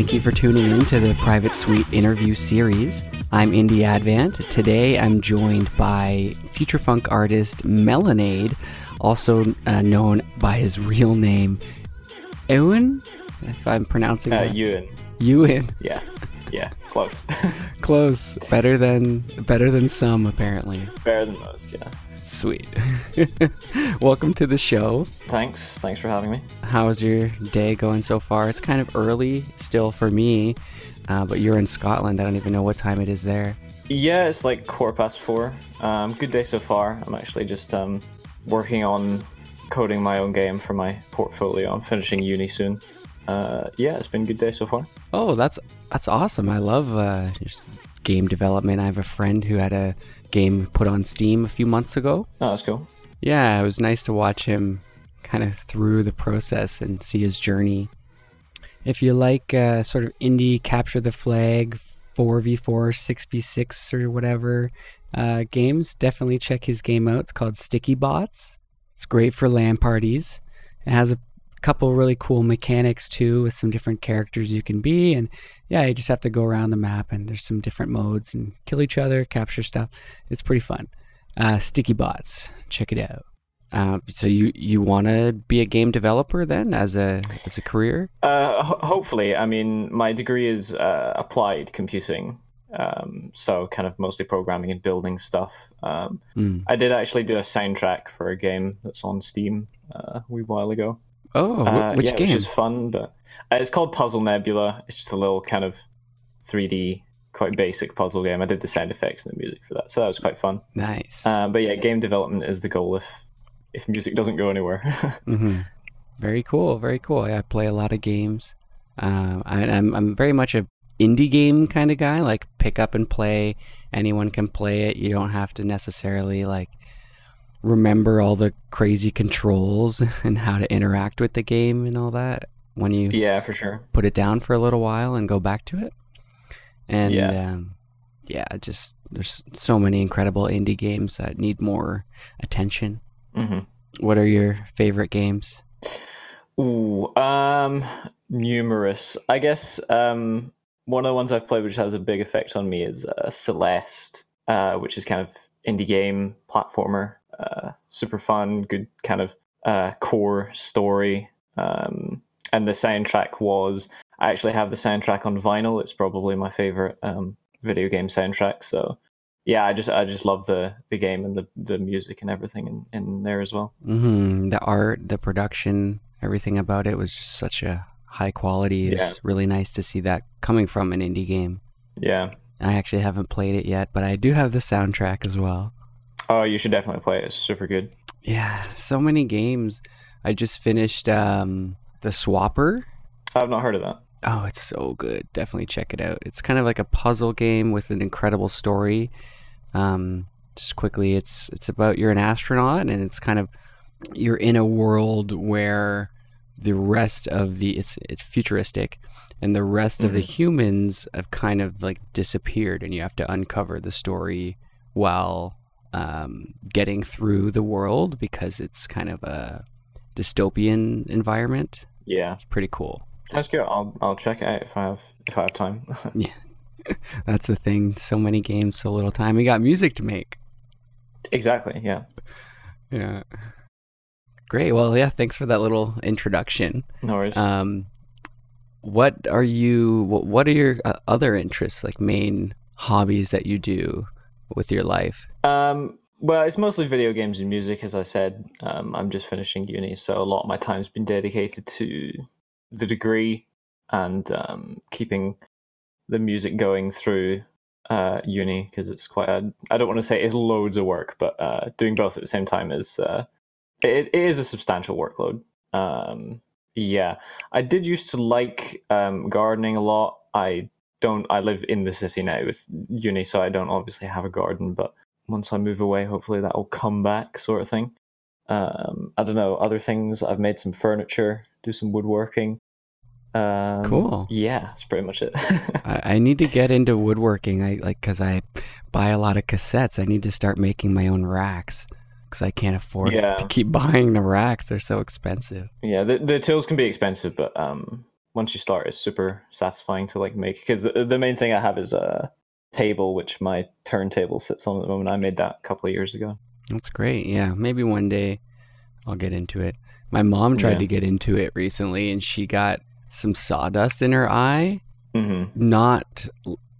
Thank you for tuning in to the Private Suite interview series. I'm Indie Advant. Today I'm joined by future funk artist Melonade, also uh, known by his real name, Ewan, if I'm pronouncing Uh, that. Ewan. Ewan. Yeah. Yeah. Close. Close. Better than better than some apparently. Better than most. Yeah. Sweet. Welcome to the show. Thanks. Thanks for having me. How's your day going so far? It's kind of early still for me, uh, but you're in Scotland. I don't even know what time it is there. Yeah, it's like quarter past four. Um, good day so far. I'm actually just um, working on coding my own game for my portfolio. I'm finishing uni soon. Uh, yeah, it's been a good day so far. Oh, that's that's awesome. I love uh, just game development. I have a friend who had a game put on Steam a few months ago. Oh, that's cool. Yeah, it was nice to watch him kind of through the process and see his journey. If you like uh, sort of indie capture the flag, 4v4, 6v6 or whatever uh, games, definitely check his game out. It's called Sticky Bots. It's great for LAN parties. It has a couple really cool mechanics too with some different characters you can be. And yeah you just have to go around the map and there's some different modes and kill each other capture stuff. It's pretty fun. Uh, sticky bots. Check it out. Uh, so you you want to be a game developer then as a as a career? Uh, ho- hopefully, I mean, my degree is uh, applied computing, um, so kind of mostly programming and building stuff. Um, Mm. I did actually do a soundtrack for a game that's on Steam uh, a wee while ago. Oh Uh, which yeah, game Which is fun, but uh, it's called Puzzle Nebula. It's just a little kind of 3D, quite basic puzzle game. I did the sound effects and the music for that, so that was quite fun. nice Uh, but yeah, game development is the goal if if music doesn't go anywhere. hmm Very cool. Very cool. Yeah, I play a lot of games. Um, I, I'm I'm very much a indie game kind of guy. Like pick up and play. Anyone can play it. You don't have to necessarily like remember all the crazy controls and how to interact with the game and all that when you yeah, for sure. put it down for a little while and go back to it. And Yeah. um, yeah, just there's so many incredible indie games that need more attention. hmm What are your favorite games? Ooh, um, numerous. I guess um, one of the ones I've played which has a big effect on me is uh, Celeste, uh, which is kind of indie game platformer. Uh, super fun, good kind of uh, core story. Um, and the soundtrack was I actually have the soundtrack on vinyl. It's probably my favorite um, video game soundtrack. So yeah, I just I just love the the game and the the music and everything in, in there as well. hmm The art, the production, everything about it was just such a high quality. It's really nice to see that coming from an indie game. Yeah. I actually haven't played it yet, but I do have the soundtrack as well. Oh, you should definitely play it. It's super good. Yeah, so many games. I just finished um, the Swapper. I've not heard of that. Oh, it's so good. Definitely check it out. It's kind of like a puzzle game with an incredible story. Um, just quickly, it's it's about you're an astronaut and it's kind of you're in a world where the rest of the it's it's futuristic and the rest of the humans have kind of like disappeared and you have to uncover the story while um, getting through the world because it's kind of a dystopian environment. Yeah, It's pretty cool. that's good. I'll I'll check it out if I have if I have time. Yeah. That's the thing. So many games, so little time. We got music to make. exactly. Yeah. Yeah. Great. Well, yeah, thanks for that little introduction. No worries. Um what are you what, what are your uh, other interests, like main hobbies that you do with your life? Um, well, it's mostly video games and music, as I said. Um, I'm just finishing uni, so a lot of my time's been dedicated to the degree and um, keeping the music going through uh, uni because it's quite a. I don't want to say it's loads of work, but uh, doing both at the same time is uh, it, it is a substantial workload. Um, yeah, I did used to like um, gardening a lot. I don't. I live in the city now with uni, so I don't obviously have a garden, but once I move away, hopefully that will come back, sort of thing. Um, I don't know other things. I've made some furniture, do some woodworking. Um, Cool. Yeah, that's pretty much it. I, I need to get into woodworking. I like because I buy a lot of cassettes. I need to start making my own racks because I can't afford Yeah. to keep buying the racks. They're so expensive. yeah, the the tools can be expensive, but um, once you start, it's super satisfying to like make. Because the, the main thing I have is a table, which my turntable sits on at the moment. I made that a couple of years ago. That's great. Yeah, maybe one day I'll get into it. My mom tried Yeah. to get into it recently, and she got some sawdust in her eye. hmm Not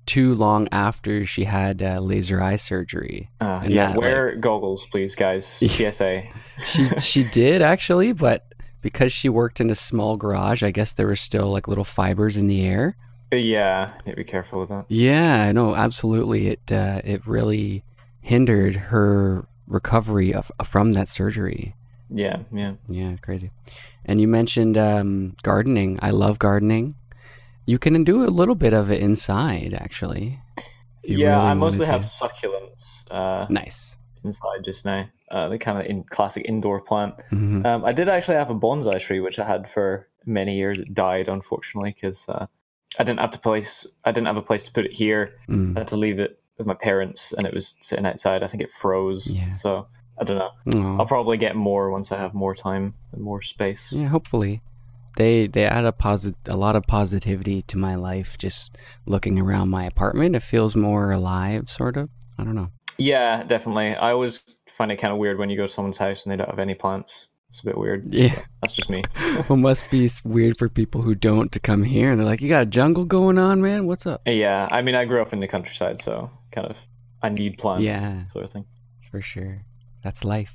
too long after she had uh, laser eye surgery. Uh, And yeah, that, wear goggles, please, guys. PSA. She she did actually, but because she worked in a small garage, I guess there were still like little fibers in the air. Yeah, need to be careful with that. Yeah, no, absolutely. It uh, it really hindered her recovery of, from that surgery. Yeah, yeah. Yeah, crazy. And you mentioned um, gardening. I love gardening. You can do a little bit of it inside, actually. Yeah, really I mostly wanted have to. succulents uh, Nice. inside just now. Uh, the kind of in classic indoor plant. hmm Um, I did actually have a bonsai tree, which I had for many years. It died, unfortunately, because uh, I didn't have to place. I didn't have a place to put it here. Mm. I had to leave it with my parents, and it was sitting outside. I think it froze. Yeah. So I don't know. Aw. I'll probably get more once I have more time and more space. Yeah, hopefully. They they add a posit a lot of positivity to my life. Just looking around my apartment, it feels more alive, sort of. I don't know. Yeah, definitely. I always find it kind of weird when you go to someone's house and they don't have any plants. It's a bit weird. Yeah, That's just me. it must be weird for people who don't to come here and they're like, "You got a jungle going on, man? What's up?" Yeah, I mean, I grew up in the countryside, so kind of I need plants, Yeah. sort of thing. For sure, that's life.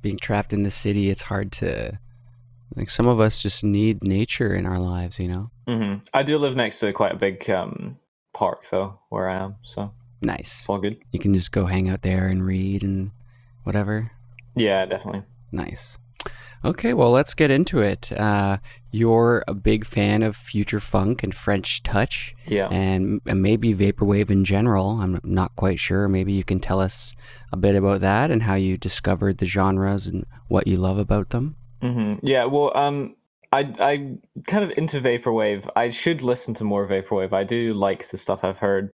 Being trapped in the city, it's hard to. Like some of us just need nature in our lives, you know. hmm I do live next to quite a big um, park, though, where I am, so Nice. it's all good. You can just go hang out there and read and whatever. Yeah, definitely. Nice. Okay, well, let's get into it. Uh, you're a big fan of future funk and French touch, Yeah. and, and maybe vaporwave in general. I'm not quite sure. Maybe you can tell us a bit about that and how you discovered the genres and what you love about them. hmm Yeah. Well, um, I I kind of into vaporwave. I should listen to more vaporwave. I do like the stuff I've heard.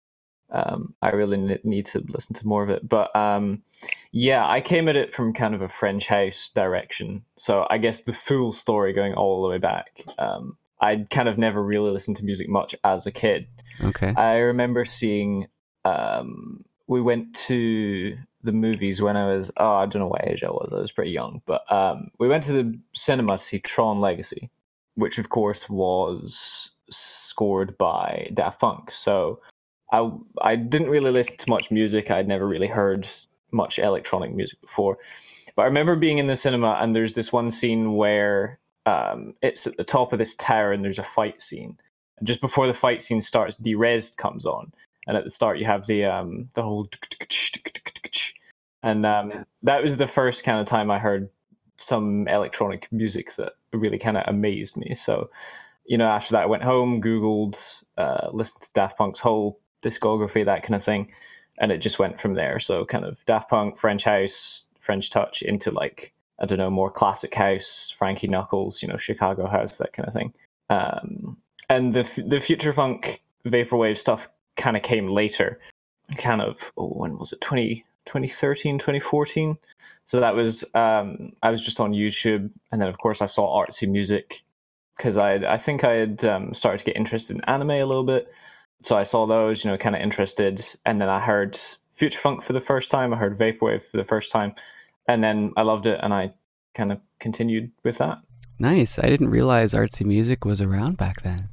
Um, I really need to listen to more of it. But um, yeah, I came at it from kind of a French house direction. So I guess the full story going all the way back. Um, I kind of never really listened to music much as a kid. Okay. I remember seeing. Um, we went to the movies when I was. Oh, I don't know what age I was. I was pretty young, but um, we went to the cinema to see Tron Legacy, which of course was scored by Daft Punk. So I I didn't really listen to much music. I'd never really heard much electronic music before, but I remember being in the cinema and there's this one scene where um, it's at the top of this tower and there's a fight scene. And just before the fight scene starts, Derezzed comes on, and at the start you have the um the whole and um, that was the first kind of time I heard some electronic music that really kind of amazed me. So, you know, after that, I went home, Googled, uh, listened to Daft Punk's whole discography, that kind of thing, and it just went from there. So, kind of Daft Punk, French House, French Touch into like, I don't know, more classic house, Frankie Knuckles, you know, Chicago House, that kind of thing. Um, and the, the Future Funk Vaporwave stuff kind of came later. Kind of, oh, when was it? 20, 2013, 2014? So that was um, I was just on YouTube, and then of course I saw Artzie Music because I I think I had um, started to get interested in anime a little bit. So I saw those, you know, kind of interested, and then I heard future funk for the first time. I heard vaporwave for the first time, and then I loved it, and I kind of continued with that. Nice. I didn't realize Artzie Music was around back then.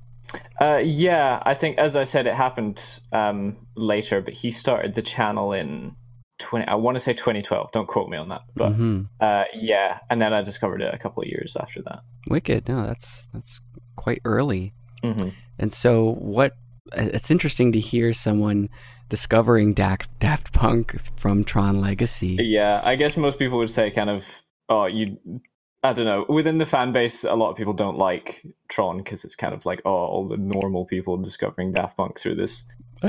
Uh, yeah, I think as I said, it happened um, later, but he started the channel in twenty. I want to say twenty twelve. Don't quote me on that, but hmm uh, yeah, and then I discovered it a couple of years after that. Wicked. No, that's that's quite early. hmm And so, what? It's interesting to hear someone discovering Daft, Daft Punk from Tron Legacy. Yeah, I guess most people would say kind of, oh, you. I don't know. Within the fan base, a lot of people don't like Tron because it's kind of like, oh, all the normal people discovering Daft Punk through this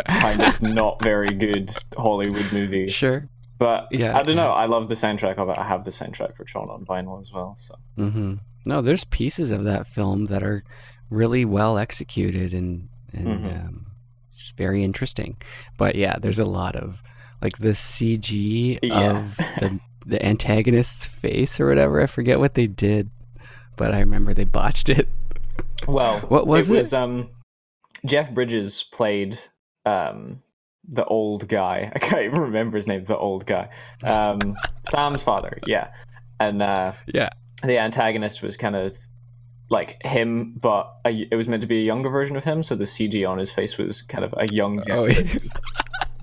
kind of not very good Hollywood movie. sure. But Yeah, I don't yeah. know. I love the soundtrack of it. I have the soundtrack for Tron on vinyl as well. So Mm-hmm. No, there's pieces of that film that are really well executed and and Mhm. um, just very interesting. But yeah, there's a lot of like the CG Yeah. of the the antagonist's face or whatever. I forget what they did, but I remember they botched it. Well, What was it? was um Jeff Bridges played um the old guy. I can't even remember his name. The old guy, um, Sam's father. Yeah, and uh, Yeah. the antagonist was kind of like him, but a, it was meant to be a younger version of him. So the CG on his face was kind of a young Oh, Bridges,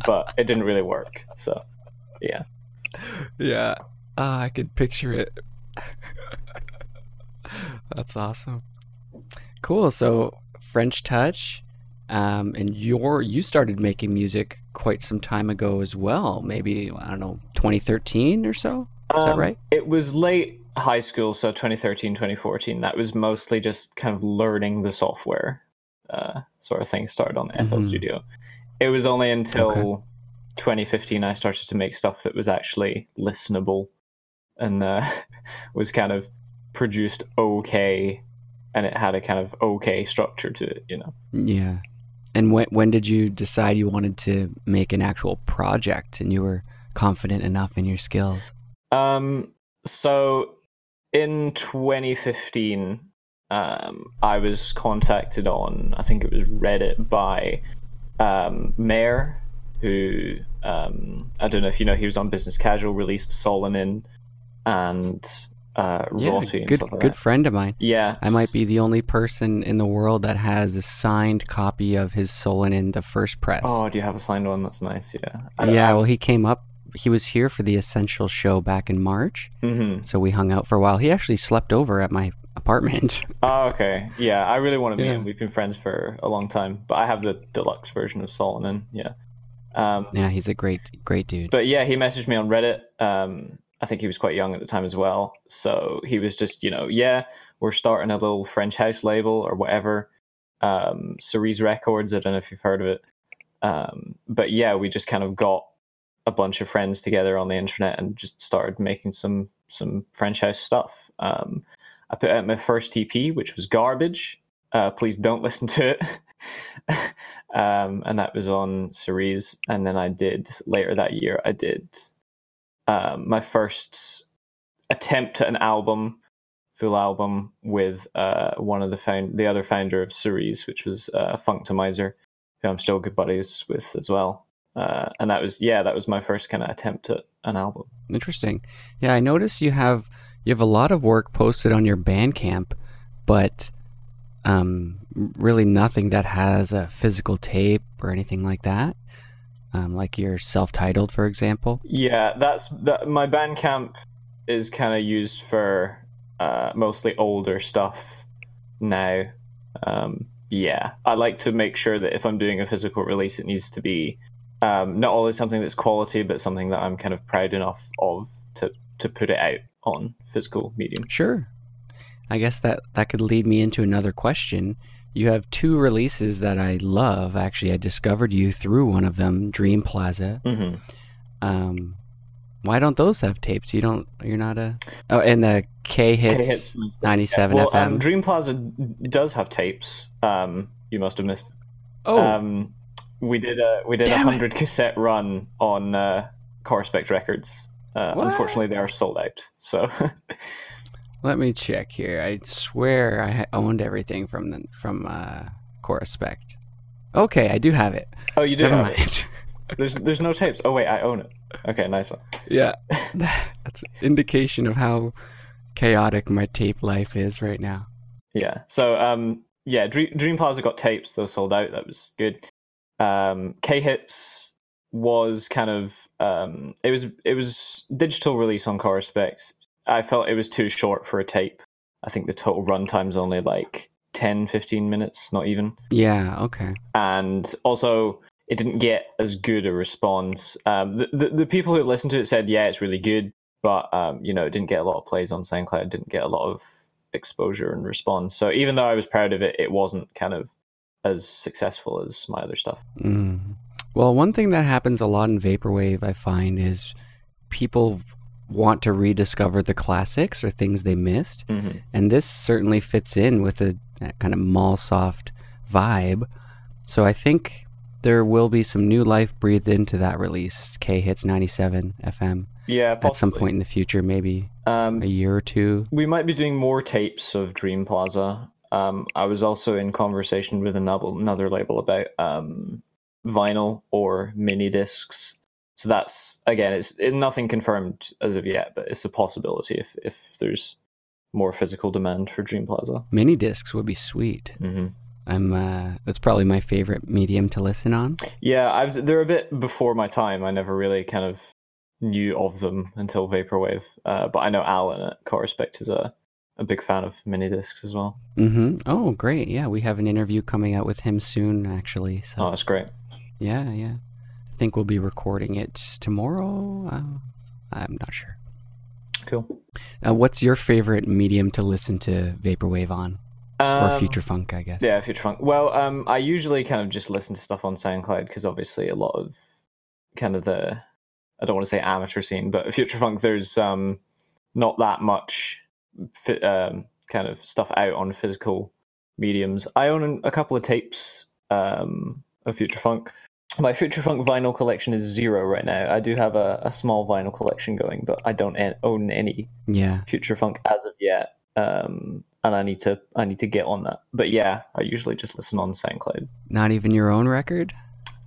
but it didn't really work. So yeah, yeah. Ah, I could picture it. That's awesome. Cool. So French Touch, um, and your you started making music quite some time ago as well. Maybe I don't know, 2013 or so. Is that Um, right? It was late high school, so 2013, 2014. That was mostly just kind of learning the software uh, sort of thing. Started on FL Mhm. Studio. It was only until Okay. 2015 I started to make stuff that was actually listenable and uh, was kind of produced okay, and it had a kind of okay structure to it. You know. Yeah. And when when did you decide you wanted to make an actual project and you were confident enough in your skills? Um, so in 2015, um, I was contacted on, I think it was Reddit by um, Mayor, who um, I don't know if you know, he was on Business Casual, released Solonin and uh, Yeah, good like good friend of mine. Yeah, I might be the only person in the world that has a signed copy of his Solonin, the first press. Oh, do you have a signed one? That's nice. Yeah. I- yeah, I- well, he came up. He was here for the Essential show back in March, Mhm. so we hung out for a while. He actually slept over at my apartment. Oh, okay. Yeah, I really want to meet Yeah. him. We've been friends for a long time, but I have the deluxe version of Solonin. Yeah. Um, yeah, he's a great, great dude. but yeah, he messaged me on Reddit. Um, I think he was quite young at the time as well. So he was just, you know, yeah, we're starting a little French house label or whatever. Um, Cerise Records. I don't know if you've heard of it. Um, but yeah, we just kind of got a bunch of friends together on the internet and just started making some some French house stuff. Um, I put out my first EP, which was garbage. Uh, please don't listen to it. um, and that was on Cerise. And then I did later that year. I did um, my first attempt at an album, full album with uh, one of the found the other founder of Cerise, which was uh, Functomizer, who I'm still good buddies with as well. Uh, and that was yeah, that was my first kind of attempt at an album. Interesting. Yeah, I noticed you have you have a lot of work posted on your Bandcamp, but um, really nothing that has a physical tape or anything like that. Um, like your self-titled, for example. Yeah, that's that. My Bandcamp is kind of used for uh, mostly older stuff now. Um, yeah, I like to make sure that if I'm doing a physical release, it needs to be um, not only something that's quality, but something that I'm kind of proud enough of to to put it out on physical medium. Sure. I guess that that could lead me into another question. You have two releases that I love. Actually, I discovered you through one of them, Dream Plaza. Mm-hmm. Um, why don't those have tapes? You don't. You're not a. Oh, and the K hits ninety seven Well, FM. um, Dream Plaza does have tapes. Um, you must have missed. oh, Um, we did a we did a Damn hundred cassette run on uh, Records. Uh, unfortunately, they are sold out. So let me check here. I swear I owned everything from the, from uh, Corespect. Okay, I do have it. oh, you do Never have it. mind. There's there's no tapes. Oh wait, I own it. Okay, nice one. yeah, that's indication of how chaotic my tape life is right now. Yeah. So um yeah, Dream, Dream Plaza got tapes. Those sold out. That was good. Um, K Hits was kind of um it was it was digital release on Corespect. I felt it was too short for a tape. I think the total runtime's only like 10, 15 minutes, not even. Yeah. Okay. and also it didn't get as good a response. Um, the, the the people who listened to it said, "Yeah, it's really good," but um, you know, it didn't get a lot of plays on SoundCloud. Didn't get a lot of exposure and response. So even though I was proud of it, it wasn't kind of as successful as my other stuff. Mm. Well, one thing that happens a lot in vaporwave, I find, is people want to rediscover the classics or things they missed, Mm-hmm. and this certainly fits in with a, that kind of mall soft vibe. So I think there will be some new life breathed into that release. K hits 97 FM Yeah, possibly. at some point in the future, maybe Um, a year or two. we might be doing more tapes of Dream Plaza. Um, I was also in conversation with another another label about um, vinyl or mini discs. So that's again, it's it, nothing confirmed as of yet, but it's a possibility if if there's more physical demand for Dream Plaza. Mini discs would be sweet. Mm-hmm. I'm. Uh, that's probably my favorite medium to listen on. Yeah, I've, they're a bit before my time. I never really kind of knew of them until vaporwave. Uh, but I know Alan at Corespect is a a big fan of mini discs as well. Mm-hmm. Oh, great! Yeah, we have an interview coming out with him soon, actually. So Oh, that's great. yeah, yeah. I think we'll be recording it tomorrow. Uh, I'm not sure. Cool. Uh, what's your favorite medium to listen to vaporwave on, or Um, future funk? I guess. Yeah, future funk. Well, um, I usually kind of just listen to stuff on SoundCloud because obviously a lot of kind of the I don't want to say amateur scene, but future funk. There's um not that much fi- um, kind of stuff out on physical mediums. I own a couple of tapes um, of future funk. My future funk vinyl collection is zero right now. I do have a, a small vinyl collection going, but I don't en- own any Yeah. future funk as of yet. Um, and I need to I need to get on that. But yeah, I usually just listen on SoundCloud. Not even your own record.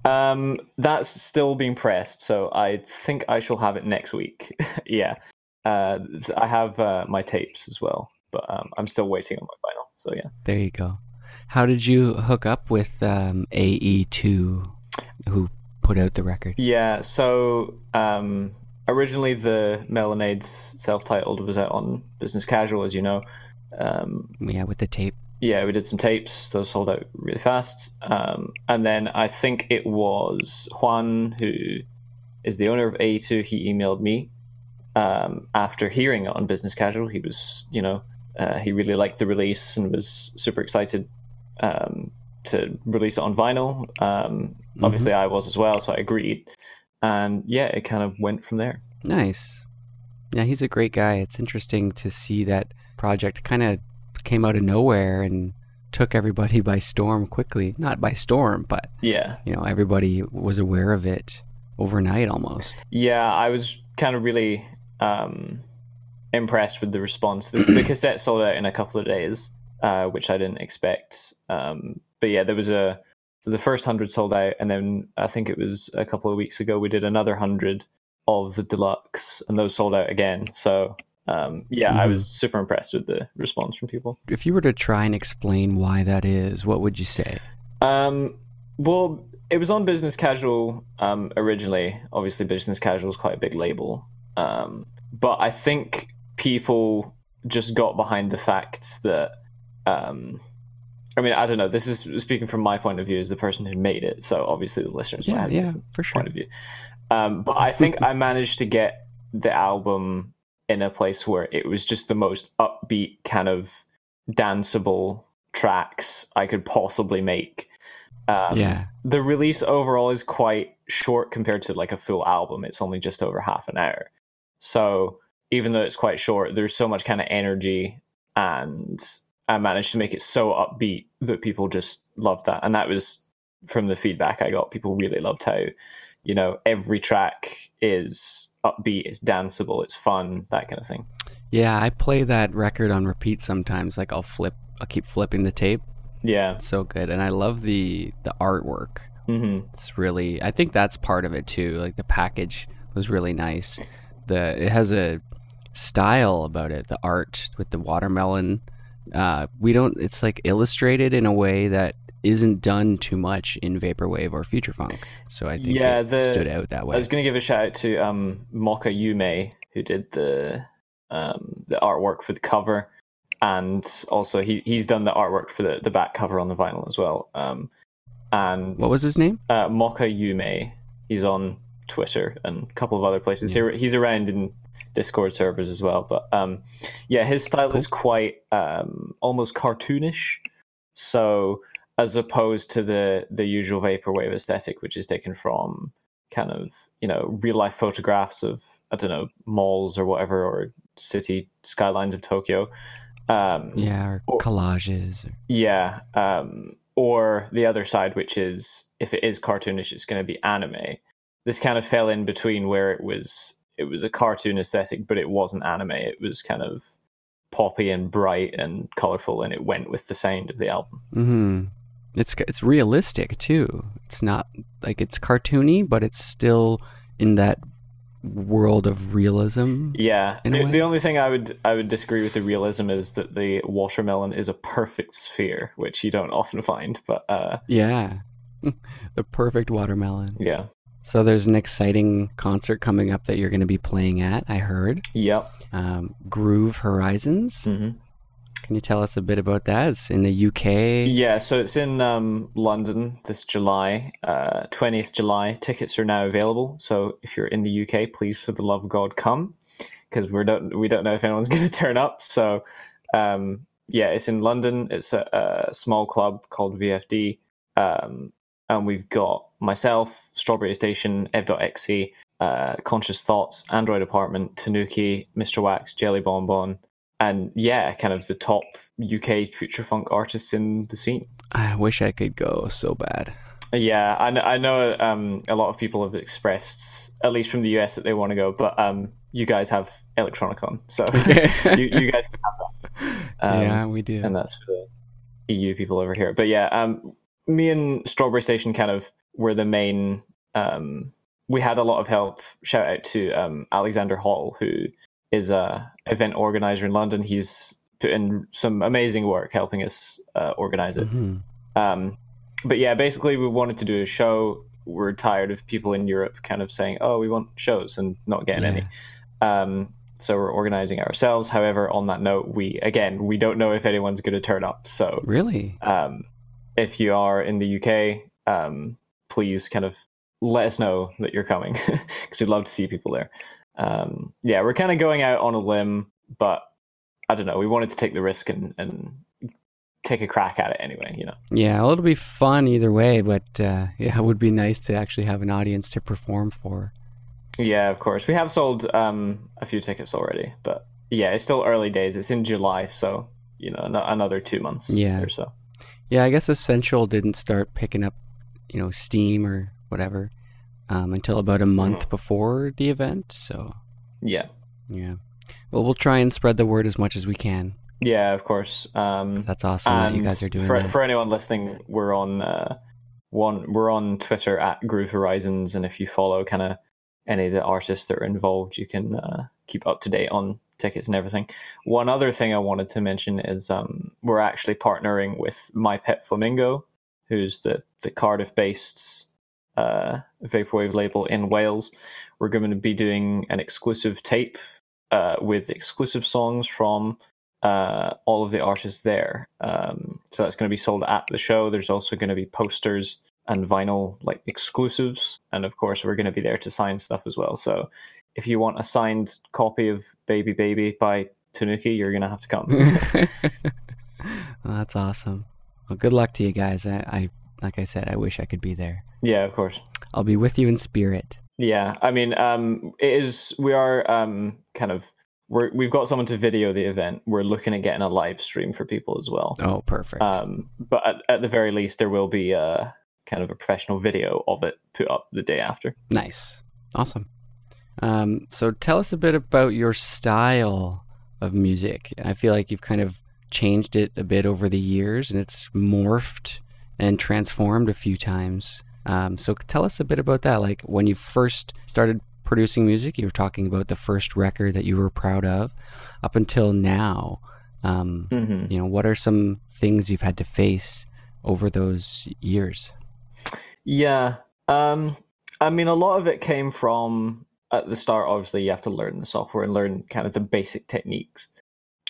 Um, that's still being pressed, so I think I shall have it next week. yeah, uh, I have uh, my tapes as well, but um, I'm still waiting on my vinyl. So yeah. There you go. How did you hook up with um, AE2, who put out the record? Yeah, so um, originally the Melonade self-titled was out on Business Casual, as you know. Um, Yeah, with the tape. yeah, we did some tapes. Those sold out really fast. Um, and then I think it was Juan, who is the owner of AE2. he emailed me um, after hearing it on Business Casual. He was, you know, uh, he really liked the release and was super excited um, to release it on vinyl. Um, Obviously, I was as well, so I agreed. And yeah, it kind of went from there. Nice. Yeah, he's a great guy. It's interesting to see that project kind of came out of nowhere and took everybody by storm quickly. Not by storm, but Yeah. you know, everybody was aware of it overnight almost. Yeah, I was kind of really um, impressed with the response. The, the cassette sold out in a couple of days, uh, which I didn't expect. Um, but yeah, there was a so the first hundred sold out, and then I think it was a couple of weeks ago we did another hundred of the deluxe, and those sold out again. So um, yeah, I Mhm. was super impressed with the response from people. If you were to try and explain why that is, what would you say? Um, well, it was on Business Casual um, originally. Obviously, Business Casual is quite a big label. Um, but I think people just got behind the fact that. Um, I mean, I don't know. This is speaking from my point of view as the person who made it. So obviously, the listeners might Yeah, have a yeah, for sure. point of view. Um, but I think I managed to get the album in a place where it was just the most upbeat kind of danceable tracks I could possibly make. Um, yeah. the release overall is quite short compared to like a full album. It's only just over half an hour. So even though it's quite short, there's so much kind of energy and I managed to make it so upbeat that people just loved that. And that was from the feedback I got. People really loved how, you know, every track is upbeat, it's danceable, it's fun, that kind of thing. Yeah, I play that record on repeat sometimes. Like I'll flip, I'll keep flipping the tape. Yeah. It's so good, and I love the the artwork. hmm It's really, I think that's part of it too. Like the package was really nice. The it has a style about it. The art with the watermelon. Uh, we don't. It's like illustrated in a way that isn't done too much in vaporwave or future funk. So I think Yeah, it the- stood out that way. I was going to give a shout out to um, Mocha Yume, who did the um, the artwork for the cover, and also he he's done the artwork for the, the back cover on the vinyl as well. Um, and What was his name? Uh, Mocha Yume. He's on Twitter and a couple of other places. He, he's around in Discord servers as well. But um, yeah, his style is quite um, almost cartoonish. So as opposed to the the usual vaporwave aesthetic, which is taken from kind of you know real life photographs of I don't know malls or whatever or city skylines of Tokyo. Um, Yeah, or or- collages. Or, yeah. Um, or the other side, which is if it is cartoonish, it's going to be anime. This kind of fell in between where it was it was a cartoon aesthetic, but it wasn't anime. It was kind of poppy and bright and colorful, and it went with the sound of the album. hmm It's it's realistic too. It's not like it's cartoony, but it's still in that world of realism. Yeah, the, the only thing I would I would disagree with the realism is that the watermelon is a perfect sphere, which you don't often find. But uh, Yeah. the perfect watermelon. yeah, So there's an exciting concert coming up that you're going to be playing at, I heard. yep. Um, Groove Horizons. hmm Can you tell us a bit about that? It's in the UK. Yeah, so it's in um, London this July, uh, 20th July. Tickets are now available. So if you're in the UK, please, for the love of God, come because we don't we don't know if anyone's going to turn up. So um, yeah, it's in London. It's a, a small club called VFD, um, and we've got myself, Strawberry Station, Ev.exe, uh, Conscious Thoughts, Android Apartment, Tanuki, Mr. Wax, Jelly Bonbon, and yeah, kind of the top UK future funk artists in the scene. I wish I could go so bad. Yeah, I know, I know um, a lot of people have expressed, at least from the US, that they want to go, but um, you guys have Electronicon, so you, you guys can have that. Um, yeah, we do. and that's for the EU people over here. But yeah, um, me and Strawberry Station kind of were the main. Um, we had a lot of help. Shout out to um, Alexander Hall, who is a event organizer in London. He's put in some amazing work helping us uh, organize it. Mhm. Um, but yeah, basically, we wanted to do a show. We're tired of people in Europe kind of saying, "Oh, we want shows," and not getting Yeah. any. Um, so we're organizing ourselves. However, on that note, we again we don't know if anyone's going to turn up. So Really? If you are in the UK, um, please kind of let us know that you're coming because we'd love to see people there. Um, yeah, we're kind of going out on a limb, but I don't know. We wanted to take the risk and, and take a crack at it anyway. You know. Yeah, well, it'll be fun either way, but uh, yeah, it would be nice to actually have an audience to perform for. Yeah, of course. We have sold um, a few tickets already, but yeah, it's still early days. It's in July, so you know, an- another two months Yeah. or so. Yeah, I guess Essential didn't start picking up, you know, steam or whatever um, until about a month Mhm. before the event. So, Yeah, yeah. Well, we'll try and spread the word as much as we can. yeah, of course. Um, That's awesome that you guys are doing for, that. for anyone listening, we're on uh, one. We're on Twitter at Groove Horizons, and if you follow kind of any of the artists that are involved, you can uh, keep up to date on tickets and everything. One other thing I wanted to mention is um, we're actually partnering with My Pet Flamingo, who's the the Cardiff based uh, vaporwave label in Wales. We're going to be doing an exclusive tape uh, with exclusive songs from uh, all of the artists there. Um, so that's going to be sold at the show. There's also going to be posters and vinyl like exclusives, and of course we're going to be there to sign stuff as well. So if you want a signed copy of Baby Baby by Tanuki, you're going to have to come. well, that's awesome. Well, good luck to you guys. I, I, like I said, I wish I could be there. yeah, of course. I'll be with you in spirit. Yeah, I mean, um, it is. We are um, kind of. We're, we've got someone to video the event. We're looking at getting a live stream for people as well. Oh, perfect. Um, but at, at the very least, there will be a kind of a professional video of it put up the day after. Nice. Awesome. Um, so tell us a bit about your style of music. I feel like you've kind of changed it a bit over the years and it's morphed and transformed a few times. Um, so tell us a bit about that. Like when you first started producing music, you were talking about the first record that you were proud of up until now. Um, Mm-hmm. you know, what are some things you've had to face over those years? Yeah. Um, I mean, a lot of it came from at the start. Obviously, you have to learn the software and learn kind of the basic techniques.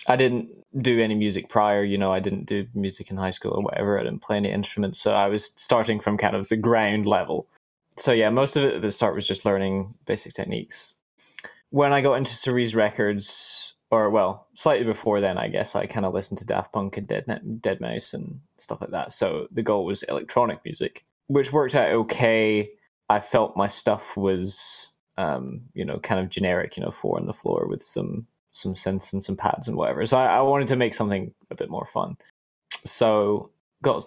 I didn't do any music prior. You know, I didn't do music in high school or whatever. I didn't play any instruments, so I was starting from kind of the ground level. So yeah, most of it at the start was just learning basic techniques. When I got into Cerise Records, or well, slightly before then, I guess I kind of listened to Daft Punk and Dead Dead Mouse and stuff like that. So the goal was electronic music which worked out okay. I felt my stuff was, um, you know, kind of generic, you know, four on the floor with some some synths and some pads and whatever. So I, I wanted to make something a bit more fun. So got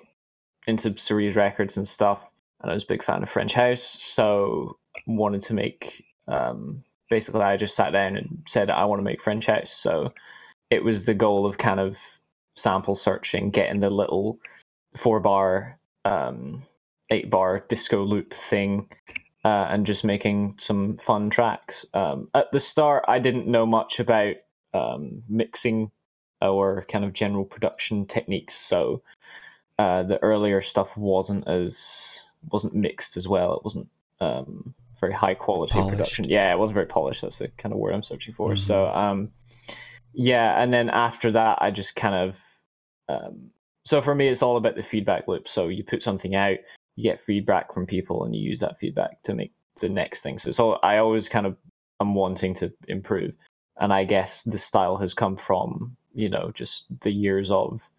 into Cerise Records and stuff, and I was a big fan of French House. So wanted to make. Um, basically, I just sat down and said I want to make French House. So it was the goal of kind of sample searching, getting the little four bar, um, eight bar disco loop thing, uh, and just making some fun tracks. Um, at the start, I didn't know much about um, mixing or kind of general production techniques, so uh, the earlier stuff wasn't as wasn't mixed as well. It wasn't um, very high quality Polished. production. Yeah, it wasn't very polished. That's the kind of word I'm searching for. So, um, yeah, and then after that, I just kind of. Um, so for me, it's all about the feedback loop. So you put something out, you get feedback from people, and you use that feedback to make the next thing. So all. I always kind of am wanting to improve, and I guess the style has come from you know just the years of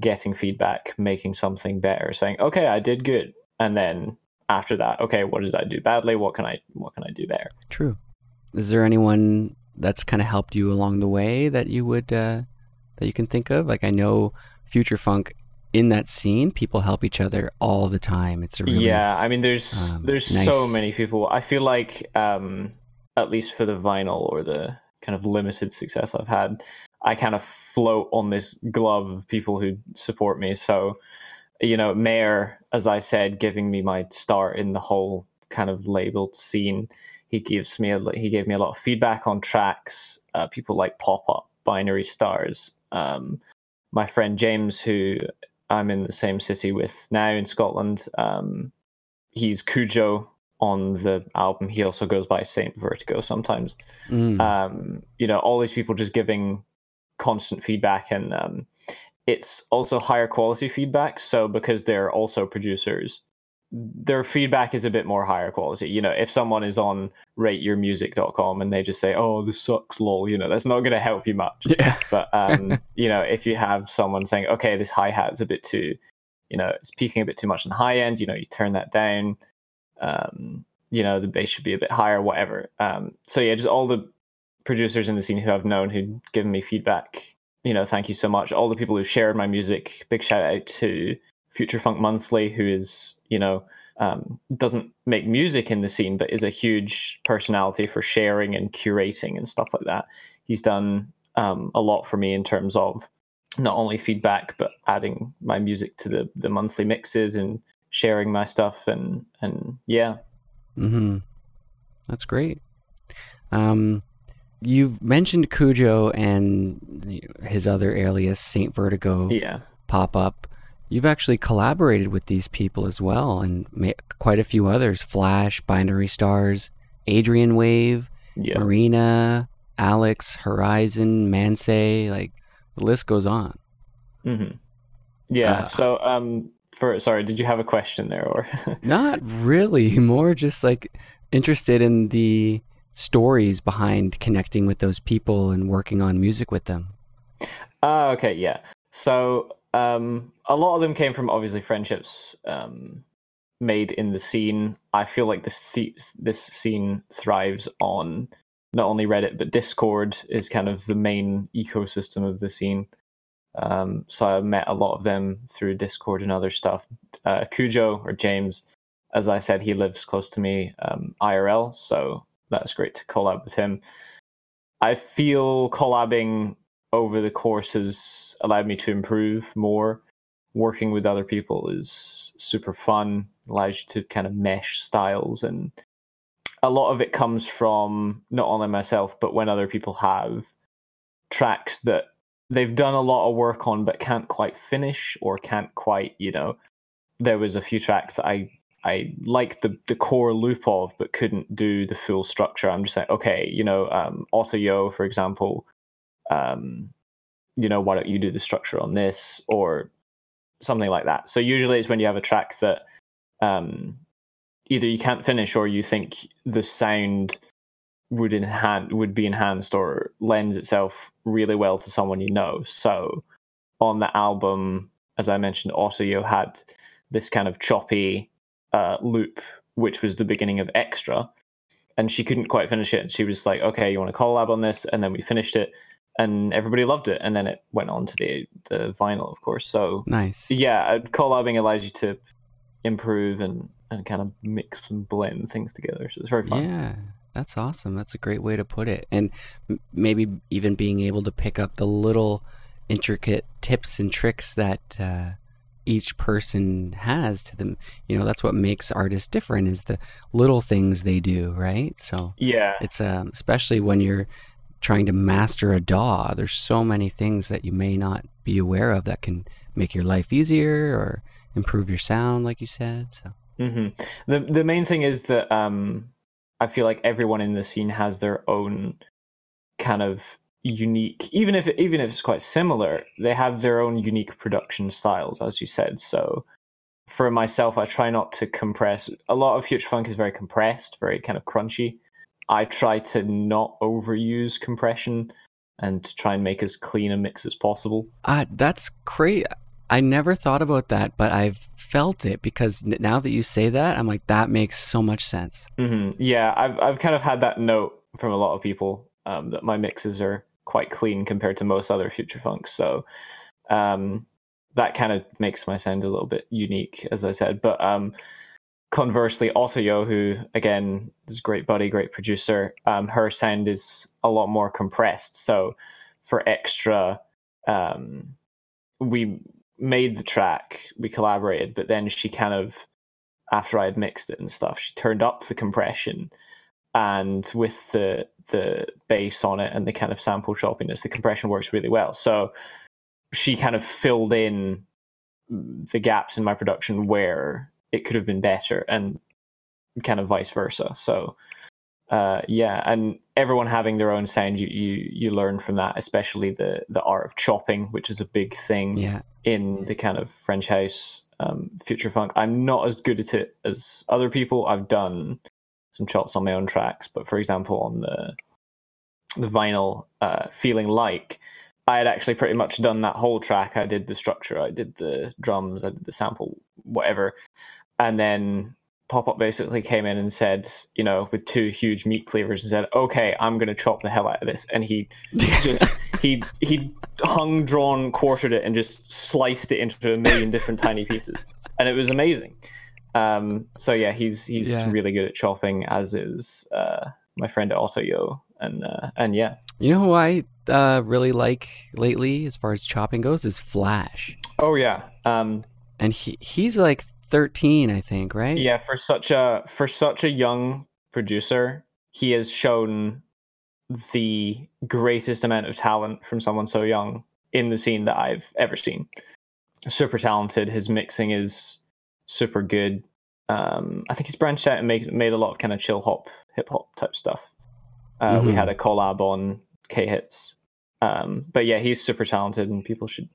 getting feedback, making something better, saying, "Okay, I did good," and then after that, okay, what did I do badly? What can I what can I do better? True. Is there anyone that's kind of helped you along the way that you would uh, that you can think of? Like I know Future Funk in that scene, people help each other all the time. It's a really yeah, I mean, there's um, there's nice- so many people. I feel like, um, at least for the vinyl or the kind of limited success I've had, I kind of float on this glove of people who support me. So, you know, Mayor, as I said, giving me my start in the whole kind of labeled scene. He gives me a he gave me a lot of feedback on tracks. Uh, people like Pop Up, Binary Stars. Um, my friend James, who I'm in the same city with now in Scotland. Um, he's Cujo on the album. He also goes by Saint Vertigo sometimes. Mm. Um, you know, all these people just giving constant feedback, and um, it's also higher quality feedback. So because they're also producers, their feedback is a bit more higher quality. You know, if someone is on rateyourmusic.com and they just say, "Oh, this sucks, lol," you know, that's not going to help you much. yeah. But um, you know, if you have someone saying, "Okay, this hi hat is a bit too, you know, it's peaking a bit too much on the high end," you know, you turn that down. Um, you know, the bass should be a bit higher, whatever. Um, so yeah, just all the producers in the scene who I've known who given me feedback. You know, thank you so much. All the people who've shared my music. Big shout out to Future Funk Monthly, who is you know um, doesn't make music in the scene, but is a huge personality for sharing and curating and stuff like that. He's done um, a lot for me in terms of not only feedback, but adding my music to the the monthly mixes and sharing my stuff and and yeah, Mm-hmm. That's great. Um, you've mentioned Cujo and his other alias Saint Vertigo yeah, pop up. You've actually collaborated with these people as well, and ma- quite a few others: Flash, Binary Stars, Adrian Wave, yeah. Marina, Alex, Horizon, Mansay. Like the list goes on. hmm Yeah. Uh, so, um, for sorry, did you have a question there, or Not really. More just like interested in the stories behind connecting with those people and working on music with them. Ah, okay, yeah. So, um, a lot of them came from obviously friendships um, made in the scene. I feel like this th- this scene thrives on not only Reddit but Discord is kind of the main ecosystem of the scene. Um, so I met a lot of them through Discord and other stuff. Uh, Cujo or James, as I said, he lives close to me um, IRL, so that's great to collab with him. I feel collabing over the course has allowed me to improve more. Working with other people is super fun, allows you to kind of mesh styles, and a lot of it comes from not only myself, but when other people have tracks that they've done a lot of work on but can't quite finish or can't quite, you know. There was a few tracks that I I liked the the core loop of, but couldn't do the full structure. I'm just like, okay, you know, um, Auto Yo, for example, um, you know, why don't you do the structure on this or something like that. So usually it's when you have a track that um, either you can't finish or you think the sound would enhance would be enhanced or lends itself really well to someone you know. So on the album, as I mentioned, Autoyo had this kind of choppy uh, loop, which was the beginning of Extra, and she couldn't quite finish it. And she was like, "Okay, you want to collab on this?" And then we finished it, and everybody loved it. And then it went on to the the vinyl, of course. So Nice. yeah, uh, collabing allows you to improve and and kind of mix and blend things together. So it's very fun. Yeah. That's awesome. That's a great way to put it. And m- maybe even being able to pick up the little intricate tips and tricks that uh, each person has to them. You know, that's what makes artists different is the little things they do, right? So yeah, it's um, especially when you're trying to master a DAW. There's so many things that you may not be aware of that can make your life easier or improve your sound, like you said. So mm-hmm. the the main thing is that um, I feel like everyone in the scene has their own kind of unique even if even if it's quite similar they have their own unique production styles as you said so for myself i try not to compress a lot of future funk is very compressed very kind of crunchy i try to not overuse compression and to try and make as clean a mix as possible uh, that's great i never thought about that but i've felt it because now that you say that i'm like that makes so much sense mm-hmm. yeah I've, I've kind of had that note from a lot of people um, that my mixes are quite clean compared to most other future funks. So um, that kind of makes my sound a little bit unique, as I said. But um, conversely, Otoyo, who again is a great buddy, great producer, um, her sound is a lot more compressed. So for extra, um, we made the track, we collaborated, but then she kind of, after I had mixed it and stuff, she turned up the compression and with the the bass on it and the kind of sample choppiness, the compression works really well. So she kind of filled in the gaps in my production where it could have been better, and kind of vice versa. So uh, yeah, and everyone having their own sound, you, you you learn from that, especially the the art of chopping, which is a big thing yeah. in the kind of French house um, future funk. I'm not as good at it as other people. I've done some chops on my own tracks. But for example, on the the vinyl, uh, feeling like I had actually pretty much done that whole track. I did the structure, I did the drums, I did the sample, whatever, and then Pop Up basically came in and said, you know, with two huge meat cleavers, and said, "Okay, I'm going to chop the hell out of this." And he just he he hung, drawn, quartered it, and just sliced it into a million different tiny pieces, and it was amazing. Um, so yeah, he's he's yeah. really good at chopping, as is uh, my friend Otoyo, and uh, and yeah. You know who I uh, really like lately, as far as chopping goes, is Flash. Oh yeah, um, and he he's like thirteen, I think, right? Yeah, for such a for such a young producer, he has shown the greatest amount of talent from someone so young in the scene that I've ever seen. Super talented. His mixing is super good. Um, I think he's branched out and made made a lot of kind of chill hop, hip hop type stuff. Uh, mm-hmm. We had a collab on K Hits, um, but yeah, he's super talented, and people should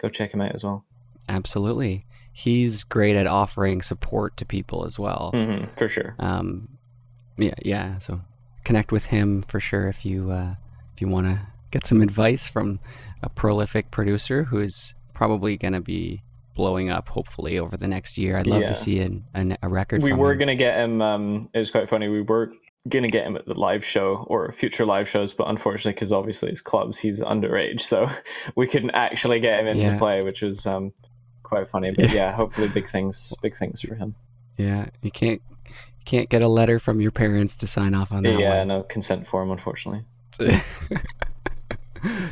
go check him out as well. Absolutely, he's great at offering support to people as well. Mm-hmm, for sure. Um, yeah, yeah. So connect with him for sure if you uh, if you want to get some advice from a prolific producer who is probably going to be blowing up hopefully over the next year. I'd love yeah. to see an, an, a record. We were going to get him. Um, it was quite funny. We were going to get him at the live show or future live shows, but unfortunately, because obviously it's clubs, he's underage, so we couldn't actually get him into yeah. play, which was um, quite funny. But yeah, hopefully, big things, big things for him. Yeah, you can't you can't get a letter from your parents to sign off on that. Yeah, one. no consent form, unfortunately.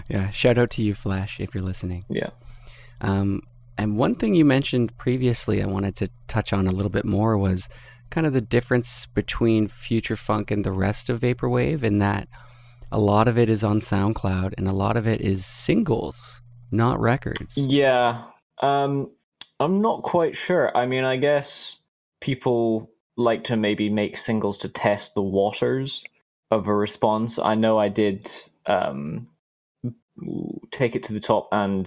yeah, shout out to you, Flash, if you're listening. Yeah. Um, and one thing you mentioned previously, I wanted to touch on a little bit more was kind of the difference between future funk and the rest of vaporwave, in that a lot of it is on SoundCloud and a lot of it is singles, not records. Yeah, um, I'm not quite sure. I mean, I guess people like to maybe make singles to test the waters of a response. I know I did um, take it to the top and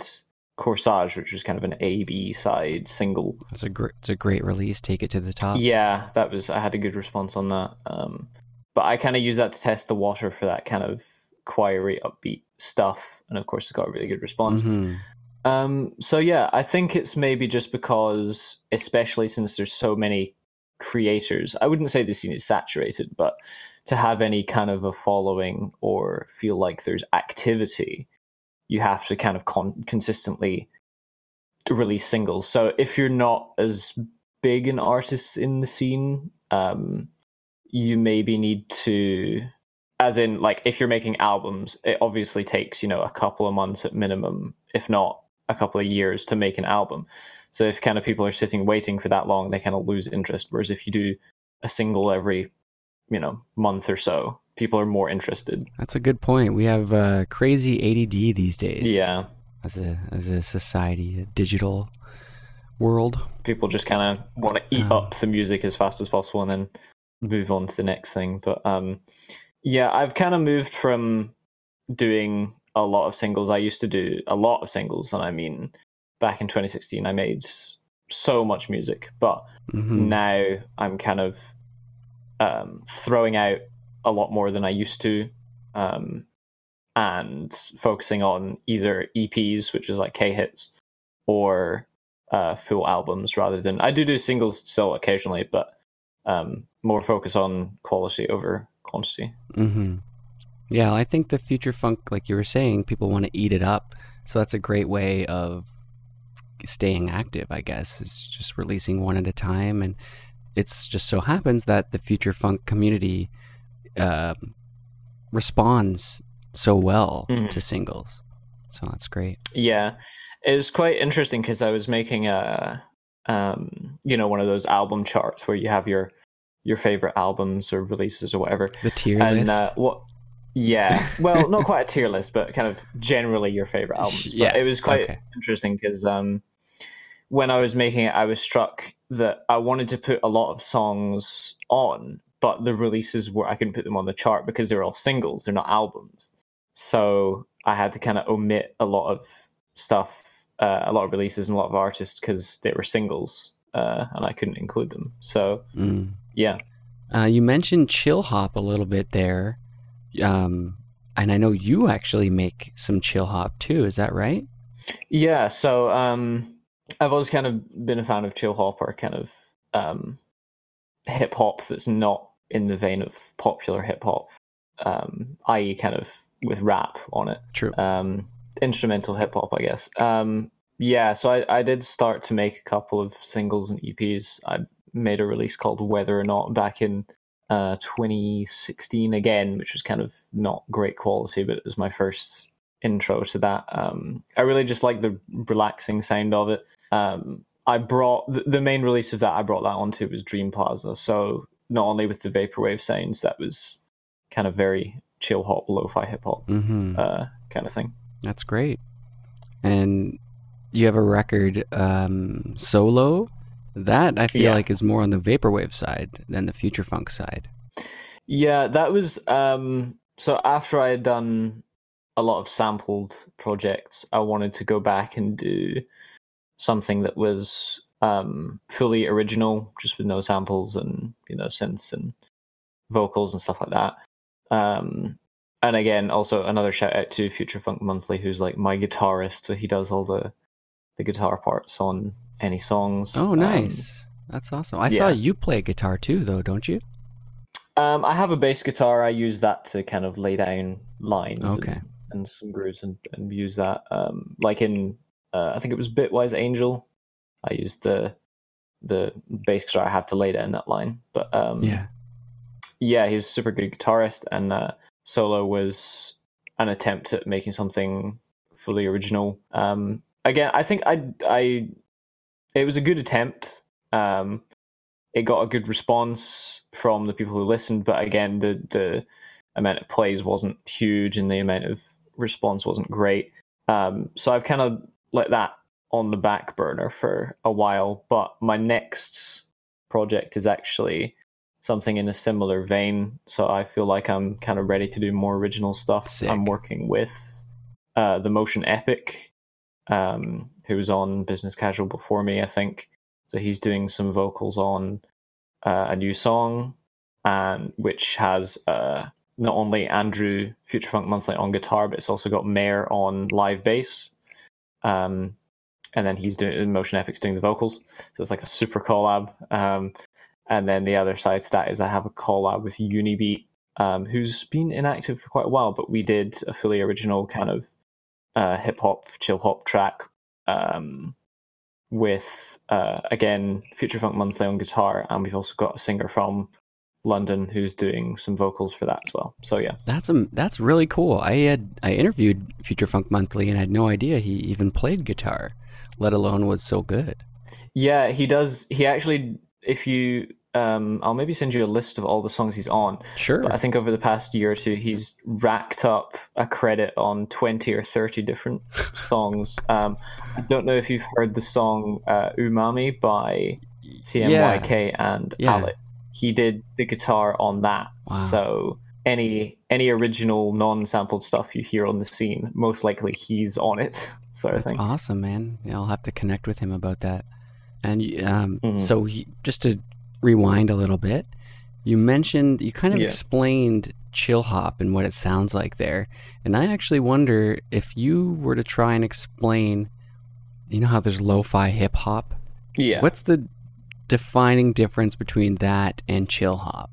Corsage, which was kind of an A B side single. It's a great, it's a great release. Take it to the top. Yeah, that was. I had a good response on that. Um, but I kind of use that to test the water for that kind of choiry, upbeat stuff, and of course, it got a really good response. Mm-hmm. Um, so yeah, I think it's maybe just because, especially since there's so many creators, I wouldn't say the scene is saturated, but to have any kind of a following or feel like there's activity you have to kind of con- consistently release singles. So if you're not as big an artist in the scene, um, you maybe need to as in like if you're making albums it obviously takes you know a couple of months at minimum if not a couple of years to make an album so if kind of people are sitting waiting for that long they kind of lose interest whereas if you do a single every you know month or so people are more interested That's a good point. We have uh, crazy ADD these days. yeah As a as a society, a digital world. people just kind of want to eat Um, up the music as fast as possible and then move on to the next thing. But um, yeah, I've kind of moved from doing a lot of singles. I used to do a lot of singles, and I mean, back in 2016, I made so much music, but hmm now I'm kind of um, throwing out a lot more than I used to. Um, and focusing on either EPs, which is like K hits, or uh, full albums rather than I do do singles still occasionally, but um, more focus on quality over quantity. hmm Yeah, I think the future funk, like you were saying, people want to eat it up. So that's a great way of staying active, I guess, is just releasing one at a time. And it's just so happens that the future funk community um responds so well Mhm. to singles. So that's great. Yeah, it was quite interesting because I was making a, um, you know, one of those album charts where you have your your favorite albums or releases or whatever, The tier and list. uh, what. Yeah, well, not quite a tier list, but kind of generally your favorite albums. But Yeah, it was quite okay. interesting because um, when I was making it, I was struck that I wanted to put a lot of songs on, but the releases were I couldn't put them on the chart because they're all singles, they're not albums. So I had to kind of omit a lot of stuff, uh, a lot of releases and a lot of artists because they were singles, uh, and I couldn't include them. So Mm. yeah, Uh, you mentioned chill hop a little bit there. Um, and I know you actually make some chill hop too. Is that right? Yeah, so um, I've always kind of been a fan of chill hop or kind of um, hip hop that's not in the vein of popular hip hop, um, i.e., kind of with rap on it, True. um, instrumental hip hop, I guess. Um, yeah, so I, I did start to make a couple of singles and EPs. I made a release called Whether or Not back in uh, 2016 again, which was kind of not great quality, but it was my first intro to that. Um, I really just like the relaxing sound of it. Um, I brought the, the main release of that. I brought that onto was Dream Plaza. So not only with the vaporwave sounds, that was kind of very chill hop, lo-fi hip hop hmm uh, kind of thing. That's great. And you have a record um, solo. That I feel Yeah. like is more on the vaporwave side than the future funk side. Yeah, that was um so after I had done a lot of sampled projects, I wanted to go back and do something that was um fully original, just with no samples and, you know, synths and vocals and stuff like that. Um and again, also another shout out to Future Funk Monthly, who's like my guitarist, so he does all the the guitar parts on any songs. Oh, Um, nice. That's awesome. I saw you play guitar too, though, don't you? Um, I have a bass guitar. I use that to kind of lay down lines Okay. and, and some grooves and, and use that. Um, like in, uh, I think it was Bitwise Angel. I used the the bass guitar I have to lay down that line. But um, Yeah. yeah, he's a super good guitarist, and uh, solo was an attempt at making something fully original. Um, again, I think I I it was a good attempt. Um, it got a good response from the people who listened, but again, the the amount of plays wasn't huge, and the amount of response wasn't great. Um, so I've kind of let that on the back burner for a while. But my next project is actually something in a similar vein. So I feel like I'm kind of ready to do more original stuff. Sick. I'm working with uh, the Motion Epic, um, who was on Business Casual before me, I think. So he's doing some vocals on uh, a new song, and which has uh, not only Andrew Future Funk Monthly on guitar, but it's also got Mayor on live bass. Um, and then he's doing Motion Epic's doing the vocals, so it's like a super collab. Um, and then the other side to that is I have a collab with Unibeat, um, who's been inactive for quite a while, but we did a fully original kind of uh, hip hop, chill hop track um, with uh, again Future Funk Monthly on guitar, and we've also got a singer from London who's doing some vocals for that as well. So yeah, that's um, that's really cool. I had I interviewed Future Funk Monthly and I had no idea he even played guitar, let alone was so good. Yeah, he does. He actually, if you, um, I'll maybe send you a list of all the songs he's on. Sure. But I think over the past year or two, he's racked up a credit on twenty or thirty different songs. Um, I don't know if you've heard the song uh, "Umami" by CMYK yeah. and yeah. Alec he did the guitar on that. Wow. So any any original non-sampled stuff you hear on the scene, most likely he's on it. So That's awesome, man. Yeah, I'll have to connect with him about that. And um, mm-hmm. so he, just to rewind a little bit, you mentioned you kind of yeah. explained chill hop and what it sounds like there, and I actually wonder if you were to try and explain, you know how there's lo-fi hip hop. Yeah. What's the defining difference between that and chill hop,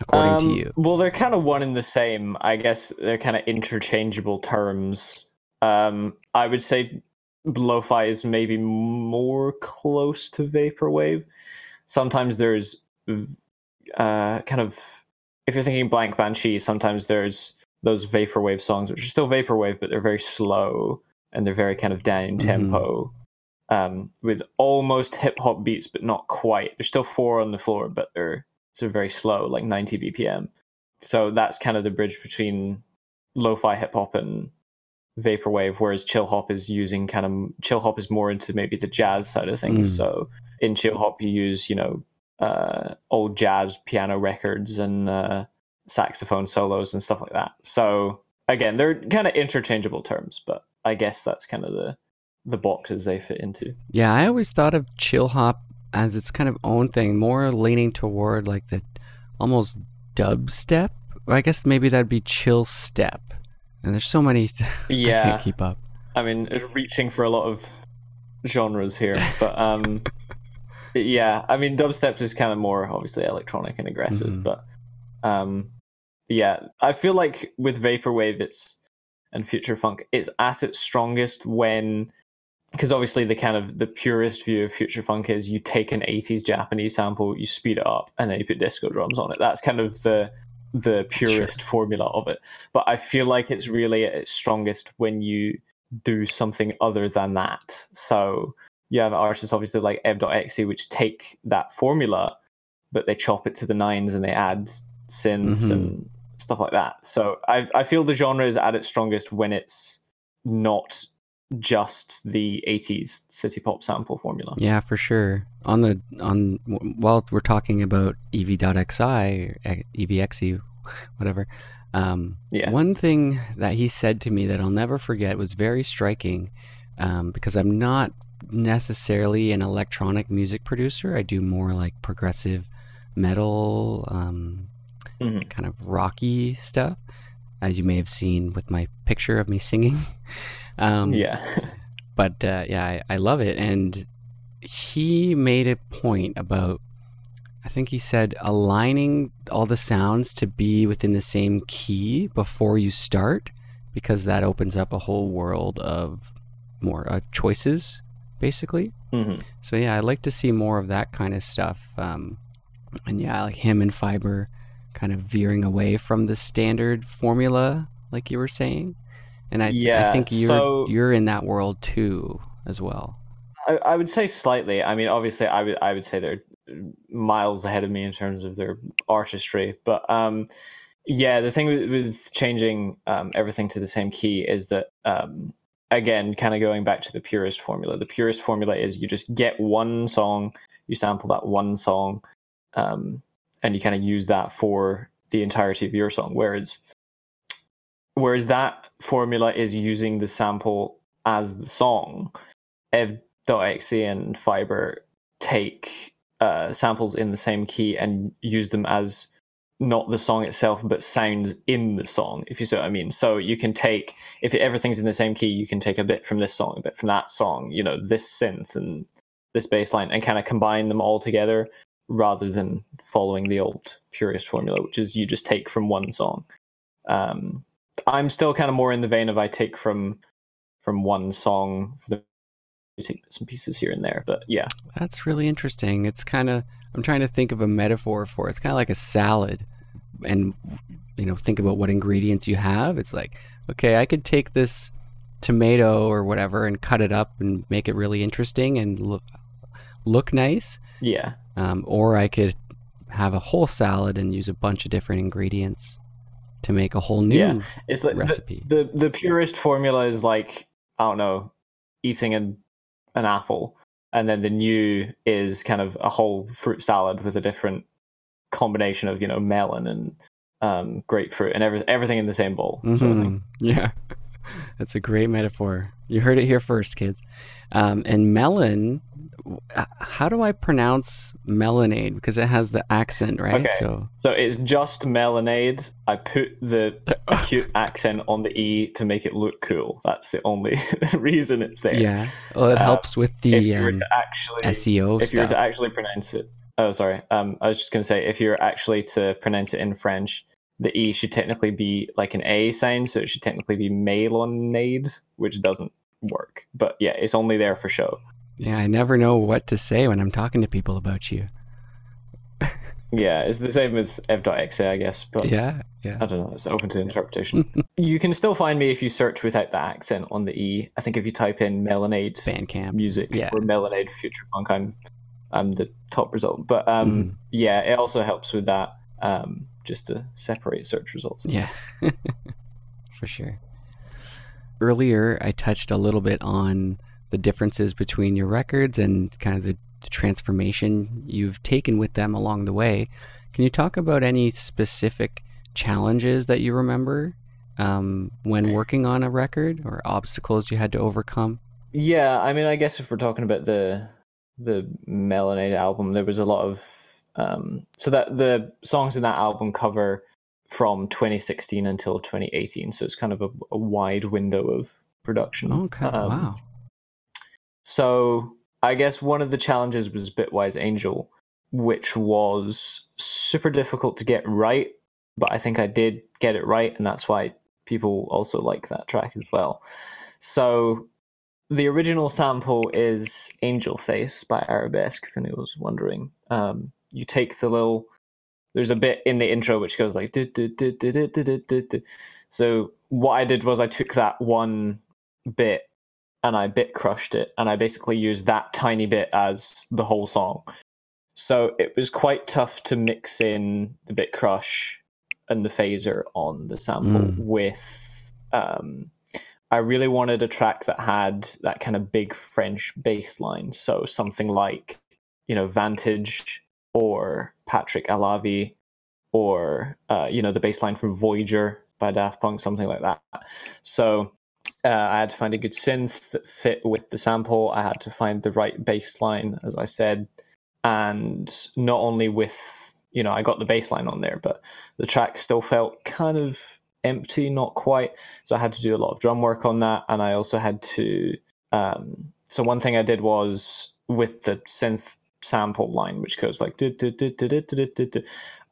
according um, to you? Well, they're kind of one and the same. I guess they're kind of interchangeable terms. Um, I would say lo-fi is maybe more close to vaporwave. Sometimes there's uh, kind of if you're thinking Blank Banshee, sometimes there's those vaporwave songs which are still vaporwave, but they're very slow and they're very kind of down tempo. Mm-hmm um, with almost hip hop beats, but not quite. There's still four on the floor, but they're sort of very slow, like 90 BPM. So that's kind of the bridge between lo-fi hip hop and vaporwave, whereas chill hop is using kind of chill hop is more into maybe the jazz side of things. Mm. So in chill hop, you use you know uh, old jazz piano records and uh, saxophone solos and stuff like that. So again, they're kind of interchangeable terms, but I guess that's kind of the the boxes they fit into. Yeah, I always thought of chill hop as its kind of own thing, more leaning toward like the almost dubstep. I guess maybe that'd be chill step. And there's so many. Yeah, I can't keep up. I mean, reaching for a lot of genres here, but um, yeah, I mean, dubstep is kind of more obviously electronic and aggressive, mm-hmm. but um, yeah, I feel like with vaporwave, it's and future funk, it's at its strongest when because obviously the kind of the purest view of future funk is you take an 80s japanese sample you speed it up and then you put disco drums on it that's kind of the the purest sure. formula of it but i feel like it's really at its strongest when you do something other than that so you have artists obviously like ev.exe which take that formula but they chop it to the nines and they add synths mm-hmm. and stuff like that so I, I feel the genre is at its strongest when it's not just the 80s city pop sample formula. Yeah, for sure. On the on while we're talking about ev.xi evxe whatever. Um, yeah. One thing that he said to me that I'll never forget was very striking um, because I'm not necessarily an electronic music producer. I do more like progressive metal, um, mm-hmm. kind of rocky stuff, as you may have seen with my picture of me singing. Um, yeah. but uh, yeah, I, I love it. And he made a point about, I think he said, aligning all the sounds to be within the same key before you start, because that opens up a whole world of more uh, choices, basically. Mm-hmm. So yeah, I'd like to see more of that kind of stuff. Um, and yeah, like him and Fiber kind of veering away from the standard formula, like you were saying. And I, yeah, I think you're so, you're in that world too as well. I, I would say slightly. I mean, obviously, I would I would say they're miles ahead of me in terms of their artistry, but um, yeah, the thing with, with changing um, everything to the same key is that um, again, kind of going back to the purest formula. The purest formula is you just get one song, you sample that one song, um, and you kind of use that for the entirety of your song. Whereas Whereas that formula is using the sample as the song. Ev.exe and Fiber take uh, samples in the same key and use them as not the song itself, but sounds in the song, if you see what I mean. So you can take, if everything's in the same key, you can take a bit from this song, a bit from that song, you know, this synth and this bass line, and kind of combine them all together rather than following the old purist formula, which is you just take from one song. Um, I'm still kind of more in the vein of I take from from one song for the take some pieces here and there. But yeah, that's really interesting. It's kind of I'm trying to think of a metaphor for it. It's kind of like a salad, and you know, think about what ingredients you have. It's like, okay, I could take this tomato or whatever and cut it up and make it really interesting and look look nice. Yeah. Um, or I could have a whole salad and use a bunch of different ingredients to make a whole new yeah. It's like recipe. The, the the purest formula is like I don't know, eating an an apple, and then the new is kind of a whole fruit salad with a different combination of you know melon and um, grapefruit and every, everything in the same bowl. Mhm. Sort of thing. Yeah, that's a great metaphor. You heard it here first, kids. Um, and melon, how do I pronounce melonade? Because it has the accent, right? Okay. So So it's just melonade. I put the acute accent on the e to make it look cool. That's the only reason it's there. yeah, well, it Uh, helps with If the you were um, to actually SEO if you were to actually pronounce it oh sorry um i was just going to say if you're actually to pronounce it in french the e should technically be like an a sign so it should technically be melonade which doesn't work but yeah it's only there for show yeah, I never know what to say when I'm talking to people about you. yeah it's the same with ev.exe i guess but Yeah, yeah. I don't know. It's open to interpretation. you can still find me if you search without the accent on the e. I think if you type in Melonade Bandcamp. music Yeah. or Melonade future funk, I'm I'm the top result. But um, Mm. yeah, it also helps with that. Um, just to separate search results. Yeah, for sure. Earlier, I touched a little bit on the differences between your records and kind of the, the transformation you've taken with them along the way. Can you talk about any specific challenges that you remember um, when working on a record or obstacles you had to overcome? Yeah, I mean, I guess if we're talking about the the Melonade album, there was a lot of um, so that the songs in that album cover from 2016 until 2018, so it's kind of a, a wide window of production. Okay, Um, wow. So I guess one of the challenges was Bitwise Angel, which was super difficult to get right, but I think I did get it right, and that's why people also like that track as well. So the original sample is Angel Face by Arabesque, if anyone was wondering. Um, you take the little there's a bit in the intro which goes like so what I did was I took that one bit and i bit crushed it and i basically used that tiny bit as the whole song so it was quite tough to mix in the bit crush and the phaser on the sample Mm. with um i really wanted a track that had that kind of big french bass line so something like you know vantage or Patrick Alavi, or uh, you know the bass line from Voyager by Daft Punk, something like that. So uh, I had to find a good synth that fit with the sample. I had to find the right bass line, as I said, and not only with you know I got the bass line on there, but the track still felt kind of empty, not quite. So I had to do a lot of drum work on that, and I also had to. Um, so one thing I did was with the synth sample line, which goes like